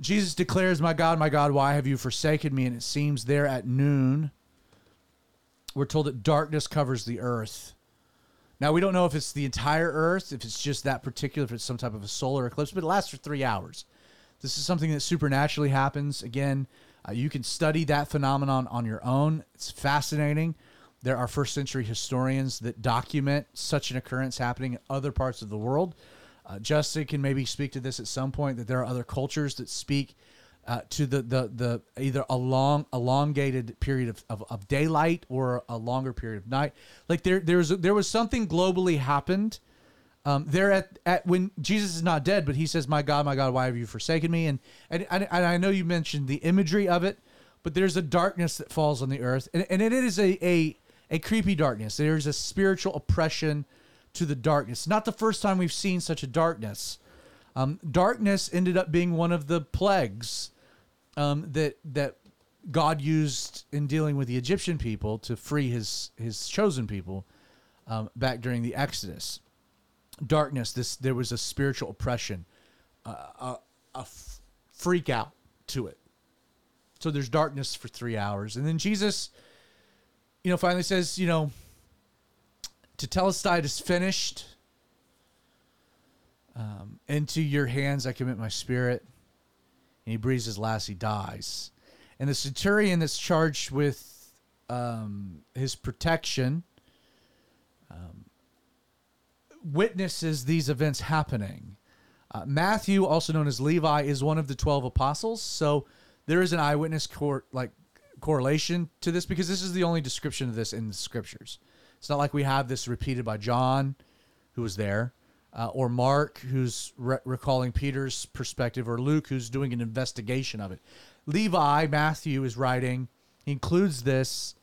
Jesus declares, "My God, my God, why have you forsaken me?" And it seems there at noon, we're told that darkness covers the earth. Now we don't know if it's the entire Earth, if it's just that particular, if it's some type of a solar eclipse, but it lasts for three hours. This is something that supernaturally happens. Again, uh, you can study that phenomenon on your own. It's fascinating. There are first century historians that document such an occurrence happening in other parts of the world. Uh, Justin can maybe speak to this at some point. That there are other cultures that speak uh, to the, the the either a long elongated period of, of, of daylight or a longer period of night. Like there there's there was something globally happened. Um, there at, at when Jesus is not dead, but he says, "My God, my God, why have you forsaken me?" And and, and, I know you mentioned the imagery of it, but there's a darkness that falls on the earth, and, and it is a, a a creepy darkness. There's a spiritual oppression to the darkness. Not the first time we've seen such a darkness. Um, darkness ended up being one of the plagues um, that that God used in dealing with the Egyptian people to free his his chosen people um, back during the Exodus. Darkness. This there was a spiritual oppression, uh, a, a f- freak out to it. So there's darkness for three hours, and then Jesus, you know, finally says, you know, Tetelestai is finished. Um, into your hands I commit my spirit. And he breathes his last, he dies. And the centurion that's charged with um, his protection um, witnesses these events happening. Uh, Matthew, also known as Levi, is one of the 12 apostles. So there is an eyewitness cor- like correlation to this because this is the only description of this in the scriptures. It's not like we have this repeated by John, who was there, uh, or Mark, who's re- recalling Peter's perspective, or Luke, who's doing an investigation of it. Levi, Matthew is writing, he includes this.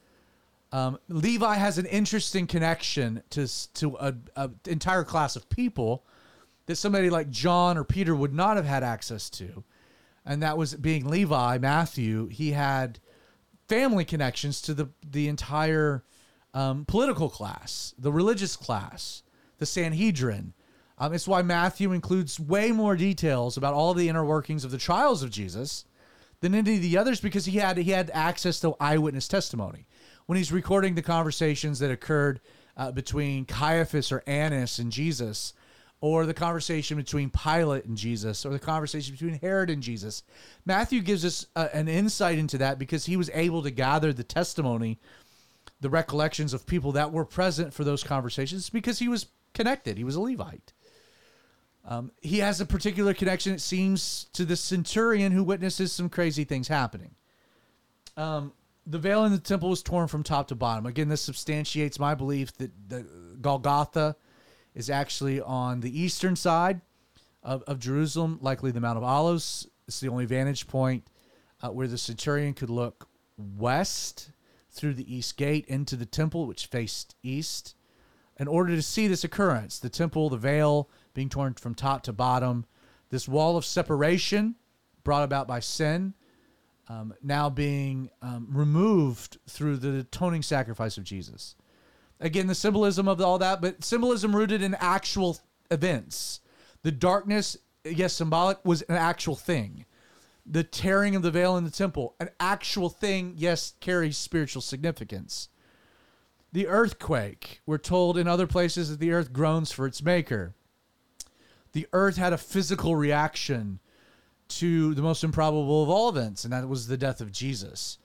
Um, Levi has an interesting connection to to an entire class of people that somebody like John or Peter would not have had access to, and that was being Levi, Matthew. He had family connections to the the entire um, political class, the religious class, the Sanhedrin. Um, it's why Matthew includes way more details about all the inner workings of the trials of Jesus than any of the others because he had he had access to eyewitness testimony when he's recording the conversations that occurred uh, between Caiaphas or Annas and Jesus, or the conversation between Pilate and Jesus, or the conversation between Herod and Jesus. Matthew gives us uh, an insight into that because he was able to gather the testimony, the recollections of people that were present for those conversations because he was connected. He was a Levite. Um, he has a particular connection, it seems, to the centurion who witnesses some crazy things happening. Um, the veil in the temple was torn from top to bottom. Again, this substantiates my belief that the Golgotha is actually on the eastern side of, of Jerusalem, likely the Mount of Olives. It's the only vantage point uh, where the centurion could look west through the east gate into the temple, which faced east. In order to see this occurrence, the temple, the veil being torn from top to bottom, this wall of separation brought about by sin, um, now being um, removed through the atoning sacrifice of Jesus. Again, the symbolism of all that, but symbolism rooted in actual events. The darkness, yes, symbolic, was an actual thing. The tearing of the veil in the temple, an actual thing, yes, carries spiritual significance. The earthquake, we're told in other places that the earth groans for its maker. The earth had a physical reaction to the most improbable of all events, and that was the death of Jesus.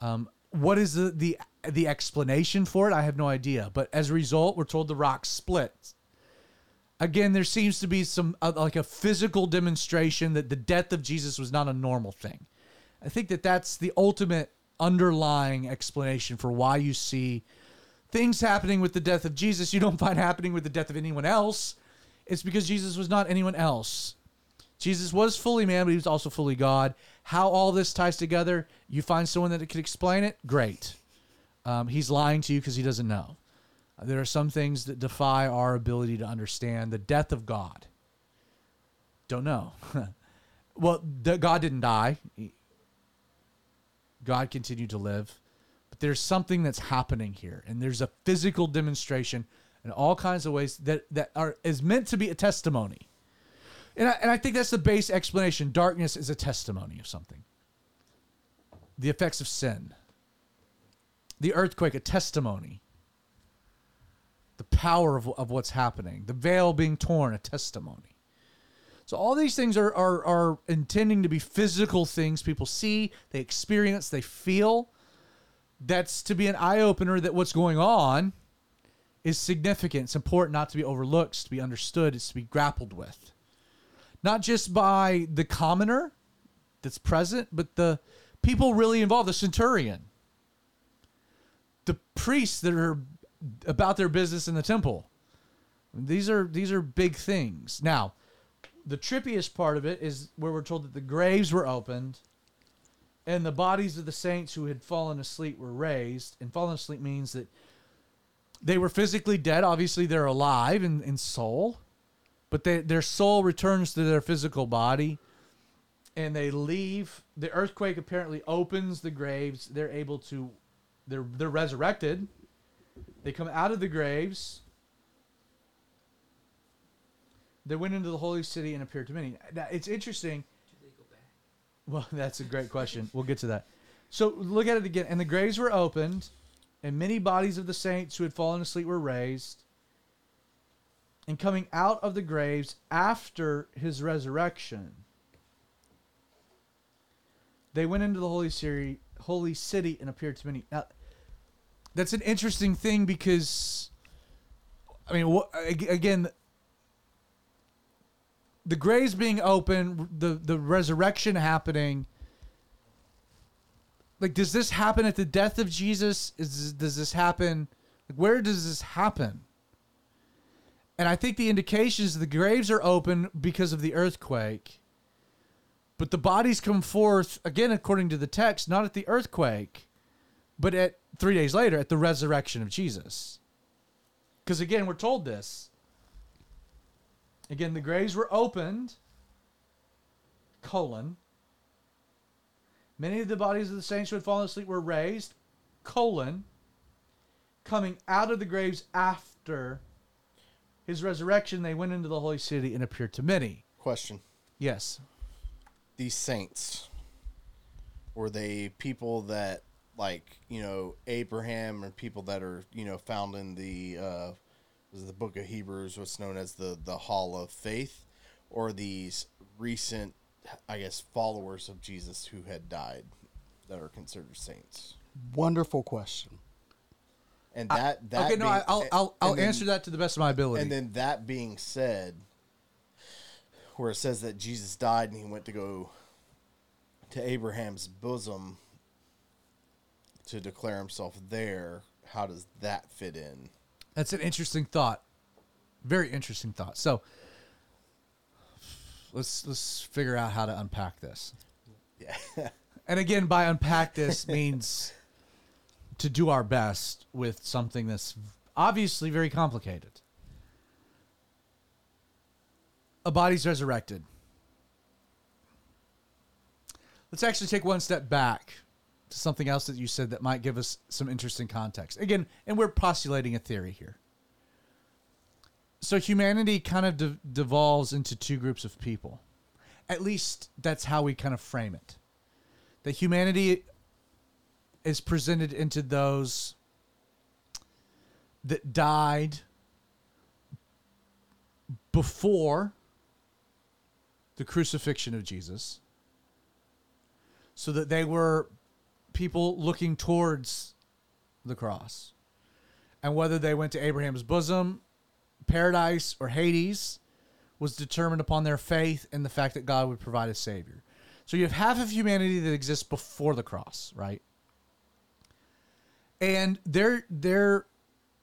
Um, what is the, the the explanation for it? I have no idea. But as a result, we're told the rock split. Again, there seems to be some uh, like a physical demonstration that the death of Jesus was not a normal thing. I think that that's the ultimate underlying explanation for why you see things happening with the death of Jesus you don't find happening with the death of anyone else. It's because Jesus was not anyone else. Jesus was fully man, but he was also fully God. How all this ties together, you find someone that could explain it, great. Um, he's lying to you because he doesn't know. There are some things that defy our ability to understand. The death of God. Don't know. well, the, God didn't die. God continued to live. But there's something that's happening here, and there's a physical demonstration, in all kinds of ways that that are is meant to be a testimony. And I, and I think that's the base explanation. Darkness is a testimony of something. The effects of sin. The earthquake, a testimony. The power of, of what's happening. The veil being torn, a testimony. So all these things are, are are intending to be physical things people see, they experience, they feel. That's to be an eye opener that what's going on is significant. It's important not to be overlooked, it's to be understood, it's to be grappled with. Not just by the commoner that's present, but the people really involved, the centurion, the priests that are about their business in the temple. These are these are big things. Now, the trippiest part of it is where we're told that the graves were opened and the bodies of the saints who had fallen asleep were raised. And fallen asleep means that they were physically dead. Obviously, they're alive in, in soul, but they, their soul returns to their physical body and they leave. The earthquake apparently opens the graves. They're able to, they're, they're resurrected. They come out of the graves they went into the holy city and appeared to many. Now, it's interesting. Well, that's a great question. We'll get to that. So look at it again. And the graves were opened, and many bodies of the saints who had fallen asleep were raised. And coming out of the graves after his resurrection, they went into the holy city, holy city and appeared to many. Now, that's an interesting thing because, I mean, what, again, the graves being open, the the resurrection happening. Like, does this happen at the death of Jesus? Is does this happen? Like, where does this happen? And I think the indications the graves are open because of the earthquake, but the bodies come forth again according to the text, not at the earthquake, but at three days later at the resurrection of Jesus. Because again, we're told this Again, the graves were opened, colon. Many of the bodies of the saints who had fallen asleep were raised, colon. Coming out of the graves after his resurrection, they went into the holy city and appeared to many. Question. Yes. These saints, were they people that, like, you know, Abraham or people that are, you know, found in the uh, the book of Hebrews, what's known as the the Hall of Faith, or these recent, I guess, followers of Jesus who had died that are considered saints? Wonderful question. And that that okay, no, being- I'll I'll, I'll then- answer that to the best of my ability. And then that being said, where it says that Jesus died and he went to go to Abraham's bosom to declare himself there, how does that fit in? That's an interesting thought. Very interesting thought. So let's let's figure out how to unpack this. Yeah. And again, by unpack this means to do our best with something that's obviously very complicated. A body's resurrected. Let's actually take one step back to something else that you said that might give us some interesting context. Again, and we're postulating a theory here. So humanity kind of de- devolves into two groups of people. At least that's how we kind of frame it that humanity is presented into those that died before the crucifixion of Jesus, so that they were people looking towards the cross. And whether they went to Abraham's bosom, paradise, or Hades was determined upon their faith and the fact that God would provide a Savior. So you have half of humanity that exists before the cross, right? And their their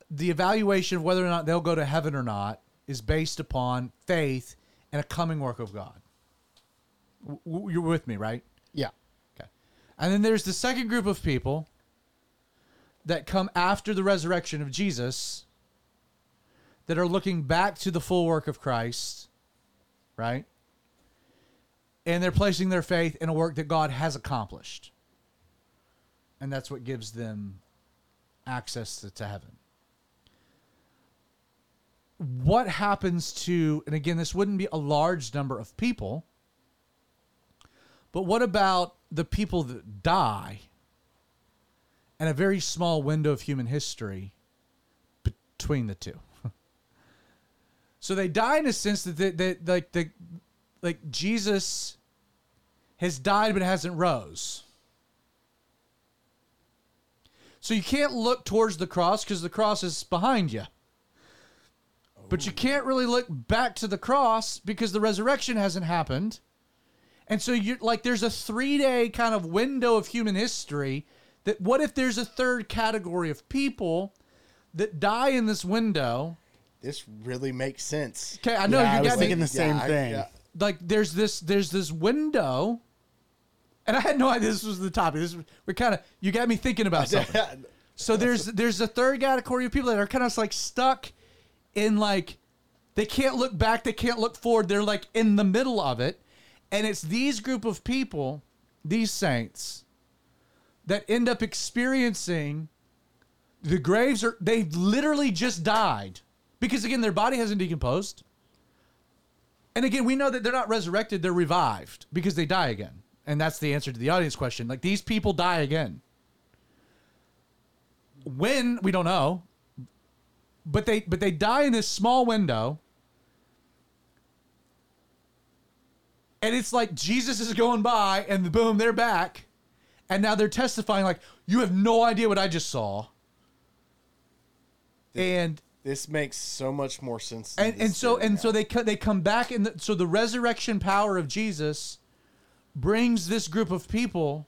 the evaluation of whether or not they'll go to heaven or not is based upon faith and a coming work of God. W- you're with me, right? Yeah. And then there's the second group of people that come after the resurrection of Jesus that are looking back to the full work of Christ, right? And they're placing their faith in a work that God has accomplished. And that's what gives them access to, to heaven. what happens to, and again, this wouldn't be a large number of people, but what about the people that die and a very small window of human history between the two? so they die in a sense that they, they, like the like Jesus has died but hasn't rose. So you can't look towards the cross because the cross is behind you. But you oh. can't really look back to the cross because the resurrection hasn't happened. And so you're like there's a 3-day kind of window of human history that what if there's a third category of people that die in this window? This really makes sense. Okay, I know Yeah, you I was got me thinking the same I- thing. yeah. like there's this there's this window and I had no idea this was the topic. This we're kind of you got me thinking about something. So there's there's a third category of people that are kind of like stuck in like they can't look back, they can't look forward. They're like in the middle of it, and it's these group of people, these saints, that end up experiencing the graves are they literally just died because again their body hasn't decomposed. And again, we know that they're not resurrected, they're revived because they die again. And that's the answer to the audience question. Like these people die again. When we don't know, but they but they die in this small window. And it's like Jesus is going by and boom, they're back. And now they're testifying like you have no idea what I just saw. And This makes so much more sense. than and and so and now. so they co- they come back and the, so the resurrection power of Jesus brings this group of people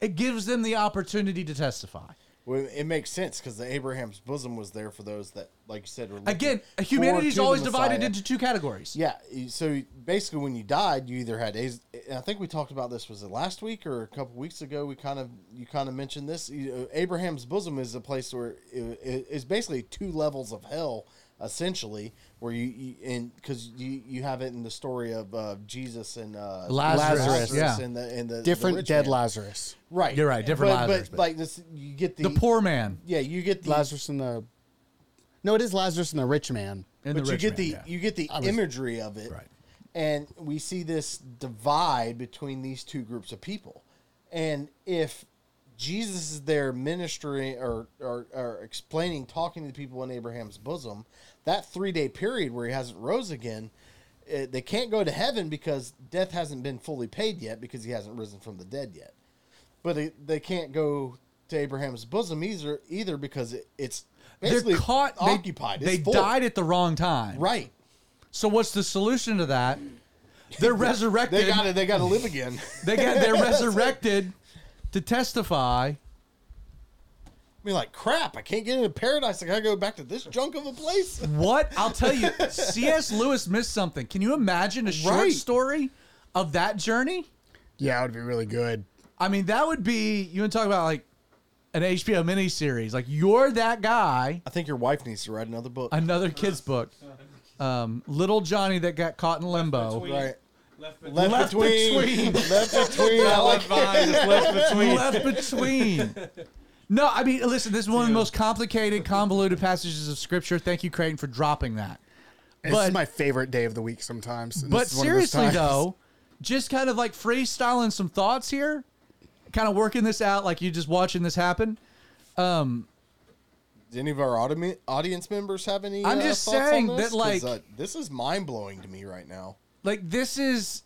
it gives them the opportunity to testify Well, it makes sense because the Abraham's bosom was there for those that, like you said, were again forward humanity's to the always divided into two categories Yeah, so basically, when you died, you either had. I think we talked about this. Was it last week or a couple weeks ago? We kind of you kind of mentioned this. Abraham's bosom is a place where it is basically two levels of hell, essentially, where you, you and because you you have it in the story of uh, Jesus and uh, Lazarus, Lazarus, yeah. and the and the the Different rich dead man. Lazarus. Right, You're right, different but, Lazarus, But, but- like this, you get the, the poor man Yeah, you get the Lazarus and the. No, it is Lazarus and the rich man. and but the you rich get man, the yeah. you get the was- imagery of it, Right. And we see this divide between these two groups of people, and if Jesus is there ministering or, or or explaining, talking to the people in Abraham's bosom, that three day period where he hasn't rose again, eh, they can't go to heaven because death hasn't been fully paid yet because he hasn't risen from the dead yet. But they, they can't go to Abraham's bosom either either because it, it's basically they're caught occupied. they, full. died at the wrong time right. so what's the solution to that they're resurrected They got to they got to live again. they got they're resurrected to testify I mean, like crap. I can't get into paradise. I gotta go back to this junk of a place. What? I'll tell you, C.S. Lewis missed something. Can you imagine a short Right. story of that journey? Yeah, it would be really good. I mean, that would be you want to talk about like an HBO miniseries. Like you're that guy, I think your wife needs to write another book. another kid's book. Um, little Johnny that got caught in limbo. Between- right. Left between. Left, Left between. left between. I like left left between. Left between. No, I mean, listen, this is one of the most complicated, convoluted passages of scripture. Thank you, Creighton, for dropping that. This is my favorite day of the week sometimes. and But this is one of those seriously, though, just kind of like freestyling some thoughts here, kind of working this out like you just watching this happen. Um, Do any of our audi- audience members have any? I'm uh, just thoughts on saying this? that, 'Cause, like- uh, this is mind blowing to me right now. like this is,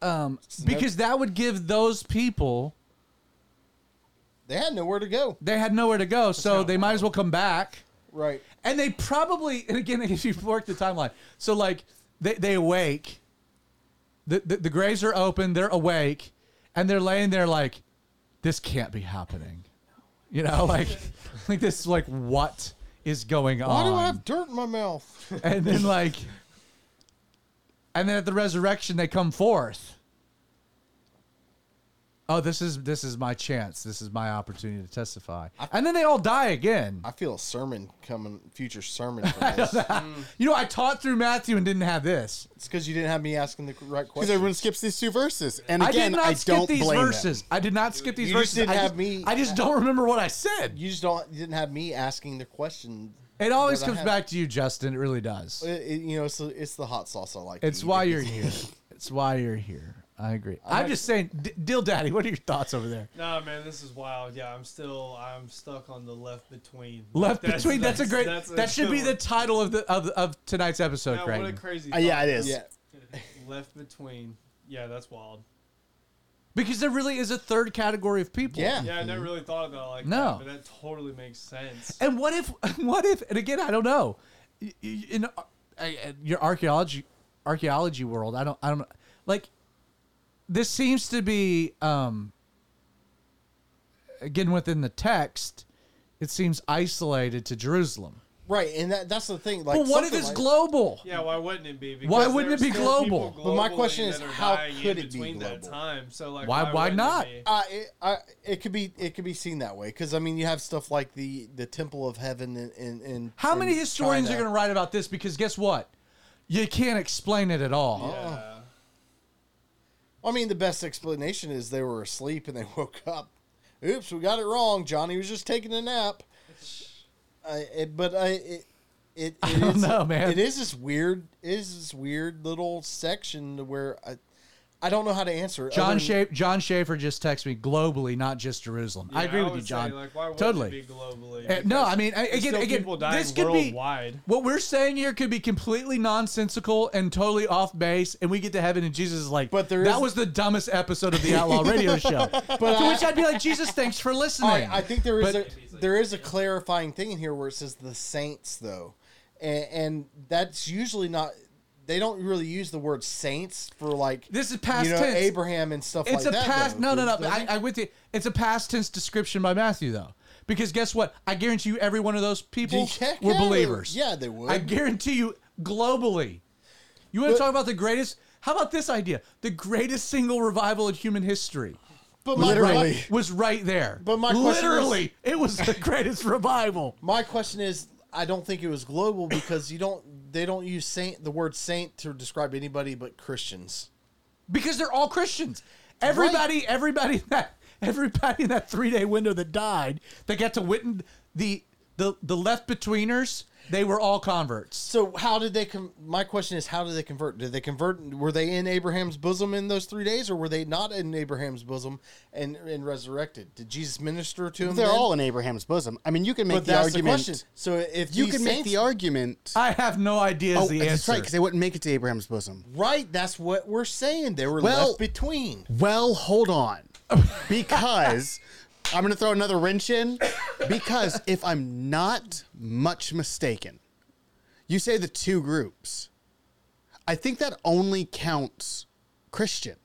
um, because that would give those people They had nowhere to go. they had nowhere to go, so they might as well come back. Right. And they probably, and again, if you work the timeline, so like they, they awake, the, the the graves are open, they're awake, and they're laying there like, this can't be happening, you know, like like this, like what is going on? Why on? do I have dirt in my mouth? and then like, and then at the resurrection they come forth. Oh, this is this is my chance. This is my opportunity to testify. And then they all die again. I feel a sermon coming, future sermon. From this. You know, I taught through Matthew and didn't have this. it's because you didn't have me asking the right questions. Because everyone skips these two verses, and I again, did not I, skip don't these blame verses. I did not skip these You just didn't I have just, me- I just don't remember what I said. You just don't. You didn't have me asking the question It always comes back to you, Justin. It really does. It, it- you know, it's the, it's the hot sauce I like. to It's eat. why It you're here. It's why you're here. I agree. I'm, not- just saying, D- Dill Daddy. What are your thoughts over there? Nah, man, this is wild. Yeah, I'm still I'm stuck on the left between. Left between. That's, a great. that's a that should be good the title of the of, of tonight's episode, Now, Craig. what a crazy. Uh, yeah, it is. Yeah. Left between. Yeah, that's wild. Because there really is a third category of people. Yeah. Yeah, I never really thought about it like No. that, but that totally makes sense. And what if? What if? And again, I don't know. Y- y- In uh, uh, your archaeology archaeology world, I don't. I don't like. This seems to be um. Again, within the text, it seems isolated to Jerusalem. Right, and that, that's the thing. Like, but what if it's like- global? Yeah, why wouldn't it be? Why wouldn't it be global? But my question is, how could it be between that global? time? So like, Why- why wouldn't it be? Uh, it, I, it could be it could be seen that way because I mean you have stuff like the the Temple of Heaven in in, in How in many historians China. are going to write about this? Because guess what? You can't explain it at all. Yeah. I mean, the best explanation is they were asleep and they woke up. Oops, we got it wrong. Johnny was just taking a nap. I, it, but I, it, it, I don't is- know, man. It is this weird, it is this weird little section to where I, I don't know how to answer it. John other than- Schaefer, John Schaefer just texted me globally, not just Jerusalem. I Yeah, agree with you, John. Say, like, why would totally. It be globally? Uh, no, I mean, I- again, again, people this could be worldwide. what we're saying here could be completely nonsensical and totally off base, and we get to heaven and Jesus is like, But there that is- was the dumbest episode of the Outlaw Radio Show. but to I- which I'd be like, Jesus, thanks for listening. All right, I think there is But- a there is a clarifying thing in here where it says the saints though, and, and that's usually not. They don't really use the word saints for like This is past you know, tense. Abraham and stuff It's like a that. past. though. No, no, no. I, I with you. It's a past tense description by Matthew, though, because guess what? I guarantee you, every one of those people were yeah, they- believers. yeah, they would. I guarantee you, globally. You want to talk about the greatest? How about this idea? The greatest single revival in human history. but my, Literally. right- was right there. But my question is- literally, it was the greatest revival. My question is, I don't think it was global because you don't. They don't use saint the word saint to describe anybody but Christians. because they're all Christians. Everybody, everybody in that everybody in that three day window that died, that got to witness the the the left betweeners, they were all converts. So how did they? Com- my question is, how did they convert? Did they convert? Were they in Abraham's bosom in those three days, or were they not in Abraham's bosom and and resurrected? Did Jesus minister to them? They're then? all in Abraham's bosom. I mean, you can make But the that's argument. the question. So if you these can make the argument. I have no idea is oh, the that's answer. right, because they wouldn't make it to Abraham's bosom. right, that's what we're saying. They were Well- left between. Well, hold on. Because I'm going to throw another wrench in. Because if I'm not much mistaken, you say the two groups. I think that only counts Christians.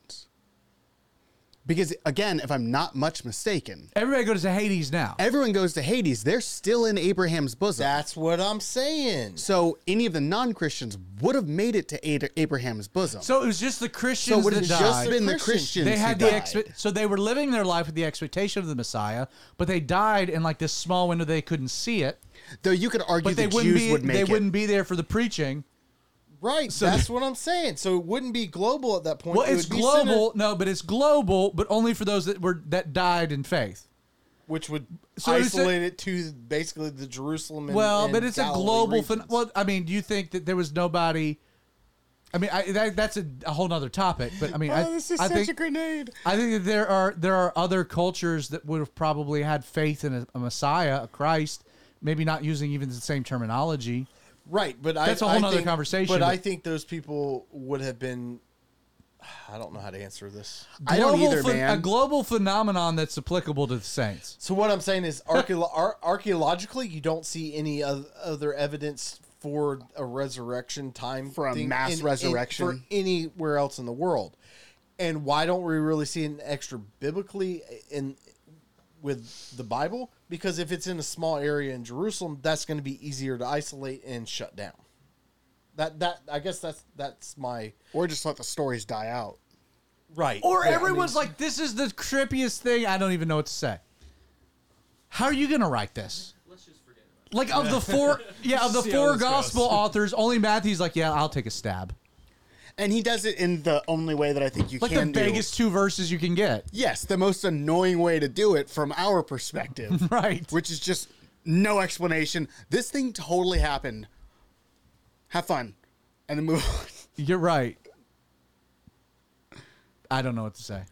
Because again, if I'm not much mistaken, Everybody goes to Hades now. everyone goes to Hades. They're still in Abraham's bosom. That's what I'm saying. so any of the non-Christians would have made it to Ad- Abraham's bosom. So it was just the So Christians it would that have died. just been the Christians. Christians. they who had the died. expe- so they were living their life with the expectation of the Messiah, but they died in like this small window they couldn't see it. Though you could argue But they the wouldn't Jews be would make it they it. wouldn't be there for the preaching. Right, So that's what I'm saying. So it wouldn't be global at that point. Well, It it's would be global. centered- No, but it's global, but only for those that were that died in faith. which would So isolate it to basically the Jerusalem. And, well, and but it's a global. Phen- regions. well, I mean, do you think that there was nobody? I mean, I, that, that's a, a whole nother topic. But I mean, I, this is I such think a grenade. I think that there are there are other cultures that would have probably had faith in a, a Messiah, a Christ, maybe not using even the same terminology. Right, but That's I, a whole I nother think- conversation, But, but- I think those people would have been. I don't know how to answer this. I don't either, phen- man. A global phenomenon that's applicable to the saints. So what I'm saying is, archeolo- ar- archaeologically, you don't see any other evidence for a resurrection time For a thing mass in- in- resurrection? for anywhere else in the world. And why don't we really see an extra biblically in with the Bible? Because if it's in a small area in Jerusalem, that's going to be easier to isolate and shut down. That that I guess that's that's my Or just let the stories die out. right. Or Yeah, I everyone's mean- like, "This is the trippiest thing." I don't even know what to say. How are you going to write this? Let's just forget about it. Like of the four, yeah, of the four gospel goes. authors, only Matthew's like, "Yeah, I'll take a stab." And he does it in the only way that I think you can get it. Like the can biggest two verses you can get. Yes, the most annoying way to do it from our perspective. Right. Which is just no explanation. This thing totally happened. Have fun, and then move on. You're right. I don't know what to say.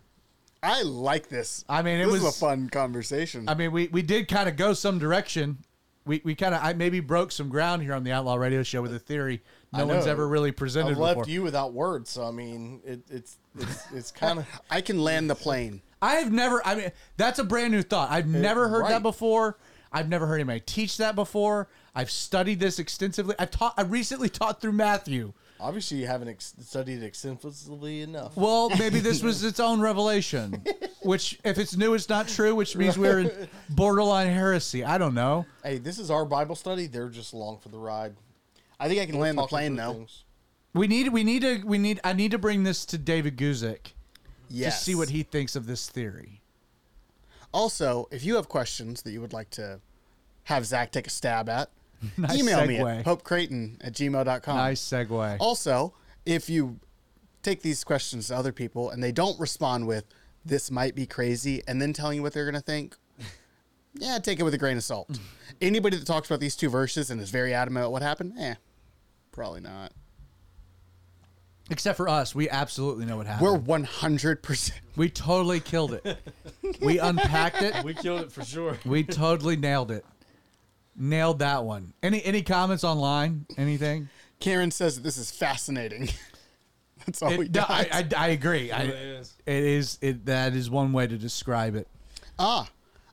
I like this. I mean, it this was- is a fun conversation. I mean, we, we did kind of go some direction. We, we kind of I maybe broke some ground here on the Outlaw Radio Show with a theory no I one's ever really presented I've left before. you without words, so I mean, it, it's it's it's kind of I can land the plane. I have never. I mean, that's a brand new thought. I've never heard that before. I've never heard anybody teach that before. I've studied this extensively. I've taught. I recently taught through Matthew. obviously you haven't ex- studied extensively enough. Well, maybe this was its own revelation. Which, if it's new, it's not true. Which means we're in borderline heresy. I don't know. Hey, this is our Bible study. They're just along for the ride. I think I can land the plane though. things. We need. We need to. We need. I need to bring this to David Guzik Yes. to see what he thinks of this theory. Also, if you have questions that you would like to have Zach take a stab at, Nice email me segue. at popecreighton at gmail.com. Nice segue. Also, if you take these questions to other people and they don't respond with, this might be crazy, and then telling you what they're going to think, yeah, take it with a grain of salt. Anybody that talks about these two verses and is very adamant about what happened, eh, probably not. Except for us, we absolutely know what happened. We're 100%. we totally killed it. we unpacked it. We killed it for sure. We totally nailed it. Nailed that one. Any any comments online? Anything? Karen says that this is fascinating. That's all we It- no. I, I, I agree. I, It is. it is. It that is one way to describe it. ah,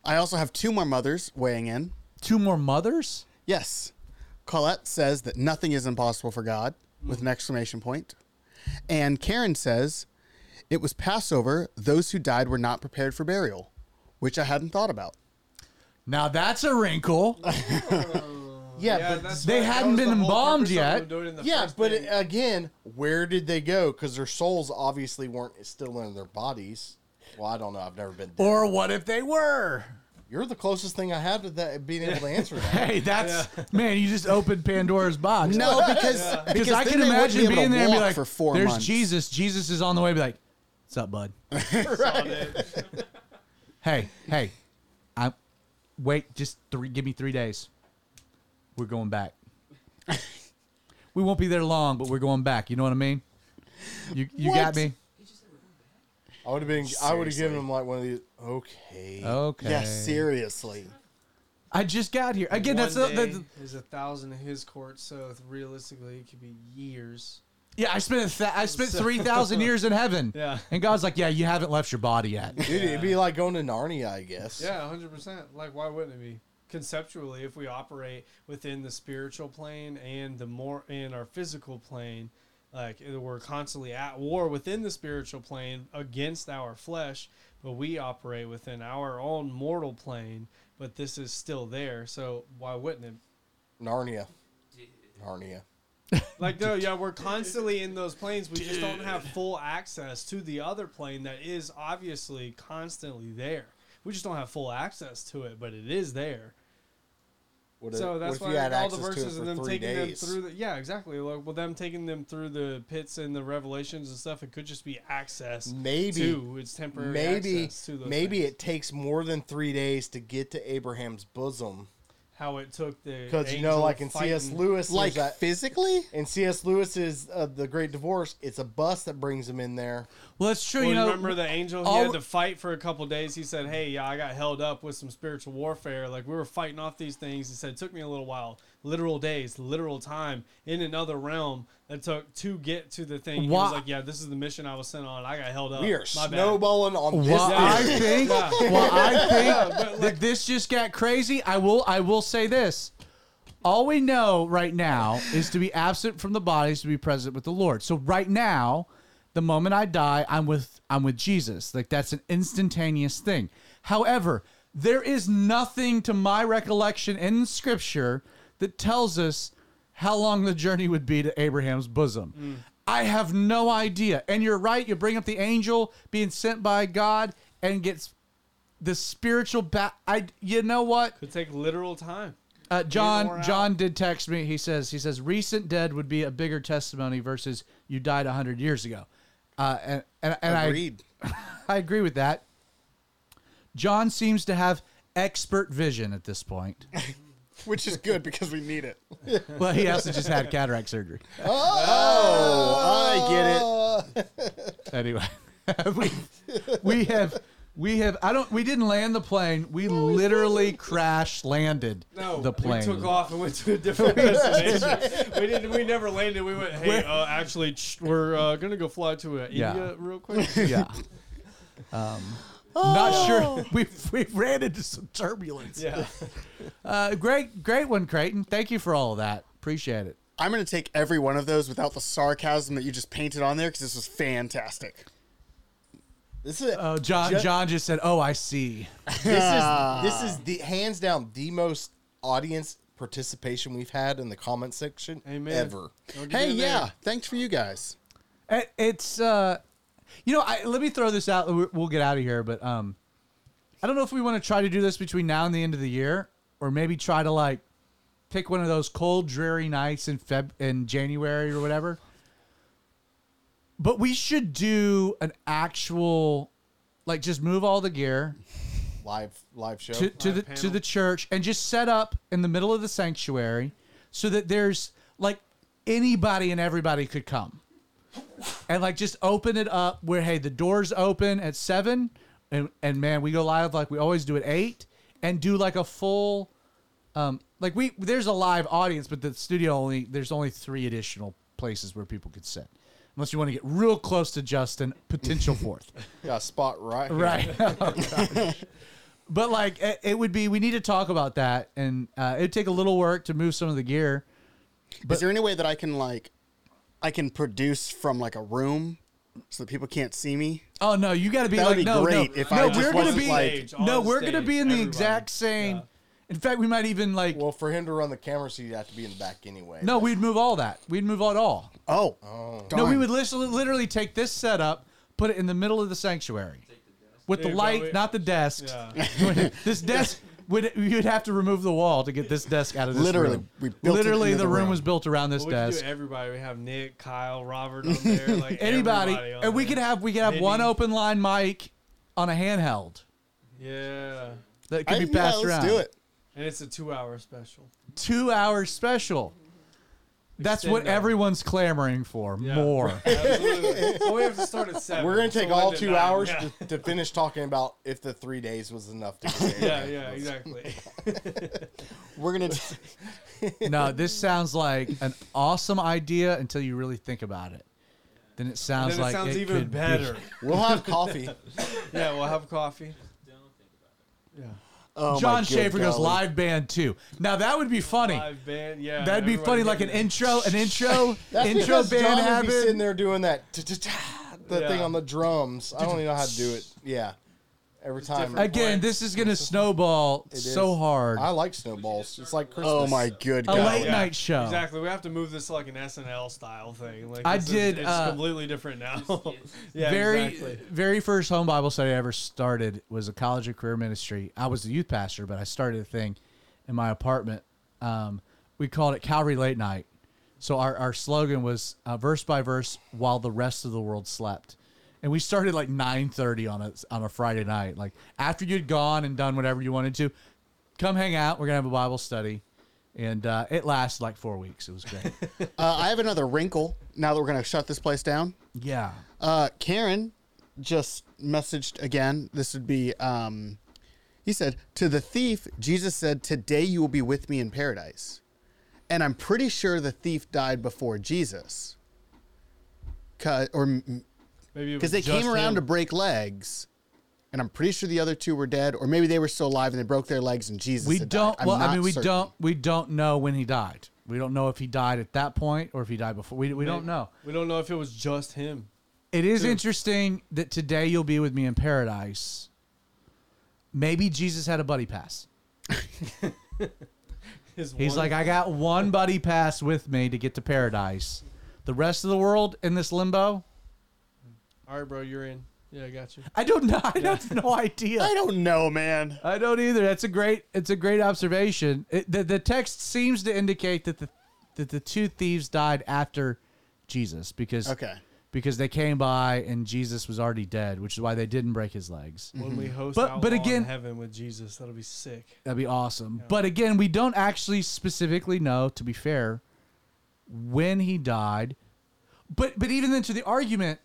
I also have two more mothers weighing in. Two more mothers. Yes. Colette says that nothing is impossible for God with an exclamation point. And Karen says it was Passover. Those who died were not prepared for burial, which I hadn't thought about. Now that's a wrinkle. Yeah, Yeah, but that's they why- that hadn't was been the whole embalmed purpose of yet. them doing it in the yeah, first but thing. again, where did they go? Because their souls obviously weren't still in their bodies. Well, I don't know. I've never been. Dead. Or what if they were? You're the closest thing I have to that being able to answer that. Hey, that's man. You just opened Pandora's box. No, because because I then can they wouldn't imagine be able being to there and be walk like, for four "There's months. Jesus. Jesus is on the way." Be like, "What's up, bud? hey, hey, I wait. Just three. Give me three days. We're going back. we won't be there long, but we're going back. You know what I mean? You you got What? me? I would have been. I would have given him like one of these. Okay. Okay. Yeah, seriously. I just got here again. One That's the, day the, is a thousand in his court, so realistically, it could be years. yeah. I spent a th- I spent three thousand years in heaven. Yeah. And God's like, yeah, you haven't left your body yet. Dude, it'd be like going to Narnia, I guess. Yeah, hundred percent. Like, why wouldn't it be? Conceptually, if we operate within the spiritual plane and the more in our physical plane, like we're constantly at war within the spiritual plane against our flesh, but we operate within our own mortal plane. But this is still there, so why wouldn't it? Narnia. Narnia. Like no, yeah, we're constantly in those planes. We just don't have full access to the other plane that is obviously constantly there. We just don't have full access to it, but it is there. What So what that's if why you had all the access to it verses and them taking days? them through the yeah exactly like well them taking them through the pits and the revelations and stuff. It could just be access. Maybe- to it's temporary. maybe access to those maybe things. it takes more than three days to get to Abraham's bosom how it took the because you know, like in C.S. Lewis, Like that, physically? in C.S. Lewis's uh, The Great Divorce, it's a bus that brings him in there. Well, that's true. Well, you know, remember the angel? He all- had to fight for a couple days. He said, "Hey, yeah, I got held up with some spiritual warfare. Like we were fighting off these things." He said, "It took me a little while, literal days, literal time in another realm that took to get to the thing." He Why- was like, "Yeah, this is the mission I was sent on. I got held up. we are My bad." snowballing on this. Well, I think, Yeah. well, I think but that this just got crazy. I will, I will say this: all we know right now is to be absent from the bodies, to be present with the Lord. So right now, the moment I die, I'm with, I'm with Jesus. Like that's an instantaneous thing. However, there is nothing to my recollection in Scripture that tells us how long the journey would be to Abraham's bosom. I have no idea. And you're right. You bring up the angel being sent by God and gets the spiritual ba- I you know what? Could take literal time. Uh, John. John did text me. He says he says recent dead would be a bigger testimony versus you died 100 years ago. Uh, and and, and I Agreed. I agree with that. John seems to have expert vision at this point. which is good because we need it. Well, he also just had cataract surgery. Oh, I get it. Anyway, we we have we have I don't we didn't land the plane. We literally crash landed No, the plane. we took off and went to a different destination. we didn't. We never landed. We went. Hey, Where- uh, actually, ch- we're uh, gonna go fly to uh, Yeah. India real quick. Yeah. Um, not sure. We we ran into some turbulence. yeah. Uh, great great one, Creighton. Thank you for all of that. Appreciate it. I'm going to take every one of those without the sarcasm that you just painted on there because this was fantastic. This is Oh, John Ju- John just said, "Oh, I see." this is this is the hands down the most audience participation we've had in the comment section Amen. ever. Hey, in there. yeah. Thanks for you guys. It- It's uh, you know, I, let me throw this out. We'll we'll get out of here, but um, I don't know if we want to try to do this between now and the end of the year, or maybe try to like pick one of those cold, dreary nights in Feb in January or whatever. But we should do an actual, like, just move all the gear. Live live show. to, to Live the to the church and just set up in the middle of the sanctuary so that there's like anybody and everybody could come. And like just open it up where hey the doors open at seven and and man we go live like we always do at eight and do like a full um like we there's a live audience but the studio only there's only three additional places where people could sit unless you want to get real close to justin potential fourth Got a spot right. here. Right. Oh, but like it, it would be, we need to talk about that, and uh, it'd take a little work to move some of the gear. But, Is there any way that I can, like, I can produce from, like, a room so that people can't see me? Oh no, you got to be That would like be no, great no, if I no. just We're gonna be like- Stage, no, we're gonna be in the everybody. exact same. Yeah. In fact, we might even like Well, for him to run the camera, so you'd have to be in the back anyway. no, we'd move all that. We'd move it all. Oh. oh. No, we would literally, literally take this setup, put it in the middle of the sanctuary, with the Yeah, light, probably- not the desk. Yeah. this desk would you'd have to remove the wall to get this desk out of this Literally, room. we built it literally into the the room room. was built around this Well, we could desk. do everybody. We have Nick, Kyle, Robert on there. Like Anybody, everybody on and we there. could have we could have one Vinny. open line mic on a handheld Yeah, that could I- be passed yeah, let's around. do it. And it's a two-hour special. Two hour special. That's Extend what that. everyone's clamoring for. Yeah. More. Absolutely. well, we have to start at seven. We're gonna take we'll all end at two nine. hours Yeah. to, to finish talking about if the three days was enough to get Yeah, yeah, exactly. We're going to. no, this sounds like an awesome idea until you really think about it. Then it sounds then it like sounds it even could be- better. We'll have coffee. Yeah, we'll have coffee. Yeah. Oh, John good Schaefer goes golly. live band too. Now that would be funny. Live band, yeah. That'd be funny, like an intro, an intro, That's intro because band John would be habit. sitting there doing that the Yeah. thing on the drums. I don't even know how to do it. Yeah, every time. different. Again, this is gonna snowball It so is. hard. I like snowballs. It's like Christmas. Oh, my good A God. late Yeah, night show. Exactly. We have to move this to like an SNL style thing. Like I this is- did, It's uh, completely different now. yeah, very exactly. very first home Bible study I ever started was a college of career ministry. I was the youth pastor, but I started a thing in my apartment. Um, we called it Calvary Late Night. So our, our slogan was uh, verse by verse while the rest of the world slept. And we started like 9:30 on a on a Friday night. Like after you'd gone and done whatever you wanted to, come hang out. We're gonna have a Bible study, and uh, it lasted like four weeks. It was great. Uh, I have another wrinkle now that we're going to shut this place down. yeah. Uh, Karen just messaged again. This would be, um, he said, To the thief, Jesus said, Today you will be with me in paradise. And I'm pretty sure the thief died before jesus Or Maybe because was they came around him. to break legs. And I'm pretty sure the other two were dead, or maybe they were still alive and they broke their legs and Jesus. we had don't died. I'm well i mean we certain. don't we don't know when he died we don't know if he died at that point or if he died before we, we don't know We don't know if it was just him. it is True. interesting that today you'll be with me in paradise maybe jesus had a buddy pass he's one- like i got one buddy pass with me to get to paradise the rest of the world in this limbo all right, bro, you're in. Yeah, I got you. i don't know i have no idea I don't know, man. I don't either. That's a great. It's a great observation. It, the the text seems to indicate that the that the two thieves died after Jesus because Okay. because they came by and Jesus was already dead, which is why they didn't break his legs. When we mm-hmm. host But- but, but but again- in heaven with Jesus, that'll be sick. That'd be awesome. But again, we don't actually specifically know, to be fair, when he died. But but even then to the argument,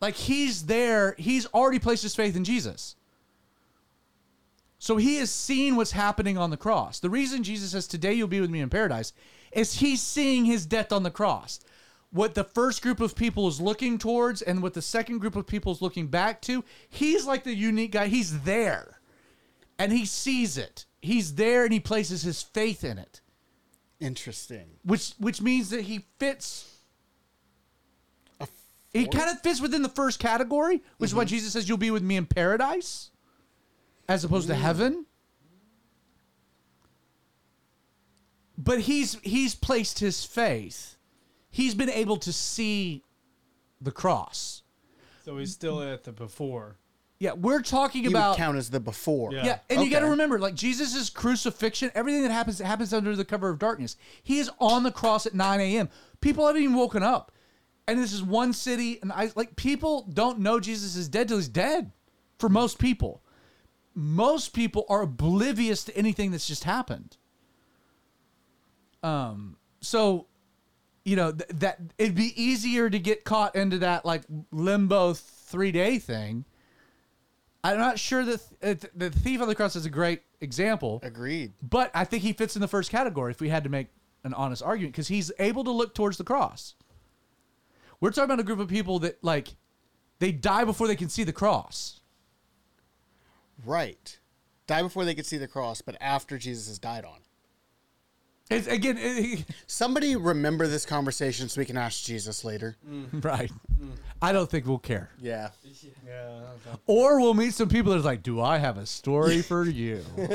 like he's there, he's already placed his faith in Jesus. So he has seen what's happening on the cross. The reason Jesus says, Today you'll be with me in paradise, is he's seeing his death on the cross. What the first group of people is looking towards and what the second group of people is looking back to, he's like the unique guy. He's there and he sees it. He's there and he places his faith in it, Interesting. which which means that he fits. He kind of fits within the first category, which is why mm-hmm. Jesus says, "You'll be with me in paradise," as opposed to mm. heaven. But he's he's placed his faith. He's been able to see the cross. So he's still at the before. Yeah, we're talking He about would count as the before. Yeah. Yeah, and you got to Okay. remember, like Jesus' crucifixion, everything that happens it happens under the cover of darkness. He is on the cross at 9 a.m. People haven't even woken up, and this is one city, and I like people don't know Jesus is dead till he's dead. For most people, most people are oblivious to anything that's just happened. Um, so you know th- that it'd be easier to get caught into that like limbo three day thing. I'm not sure that th- the thief on the cross is a great example, Agreed. but I think he fits in the first category if we had to make an honest argument because he's able to look towards the cross. We're talking about a group of people that like they die before they can see the cross. Right. Die before they could see the cross, but after Jesus has died on. It's, again, it- Somebody remember this conversation so we can ask Jesus later. Mm. right? Mm. I don't think we'll care, Yeah. Yeah. okay. or we'll meet some people that's like, "Do I have a story for you?" and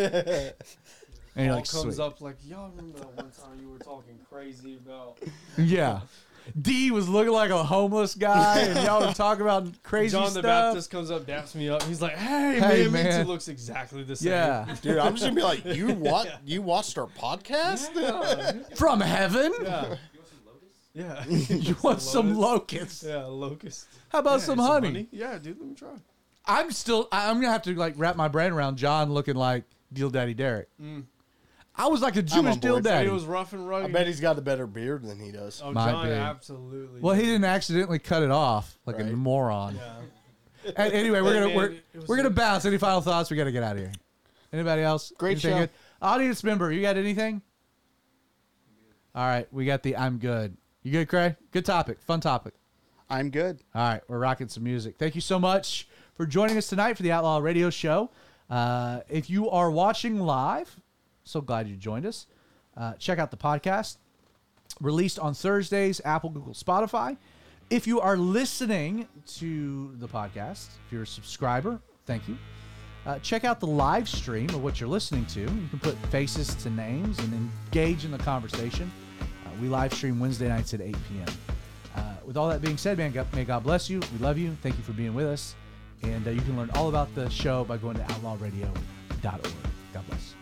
you're All like, comes "Sweet." up like, y'all remember that one time you were talking crazy about Yeah. D was looking like a homeless guy, and y'all were talking about crazy John stuff. the Baptist comes up, daps me up. He's like, "Hey, Hey, man, man. Minty looks exactly the same." Yeah, Dude, I'm just gonna be like, you what? You watched our podcast? yeah, from heaven. yeah. You want some locust? Yeah, You want some locusts? yeah, locust. How about Yeah, some honey? Yeah, dude, let me try. I'm still. I- I'm gonna have to like wrap my brain around John looking like Deal Daddy Derek. Mm. I was like a Jewish on Deal board. Daddy. It was rough and rugged. I bet he's got a better beard than he does. oh, Might John, be. absolutely. well, he did. didn't accidentally cut it off like a moron. Yeah. And anyway, we're gonna man, we're, it was we're gonna bounce. Any final thoughts? We gotta get out of here. Anybody else? Great Anything show. good? Audience member, you got anything? All right, we got the I'm good. You good, Cray? Good topic. Fun topic. I'm good. All right, we're rocking some music. Thank you so much for joining us tonight for the Outlaw Radio Show. Uh, if you are watching live, so glad you joined us. Uh, check out the podcast released on Thursdays, Apple, Google, Spotify. If you are listening to the podcast, if you're a subscriber, thank you. Uh, check out the live stream of what you're listening to. You can put faces to names and engage in the conversation. Uh, we live stream Wednesday nights at 8 p.m. Uh, with all that being said, man, may God bless you. We love you. Thank you for being with us. And uh, you can learn all about the show by going to outlawradio.org. God bless.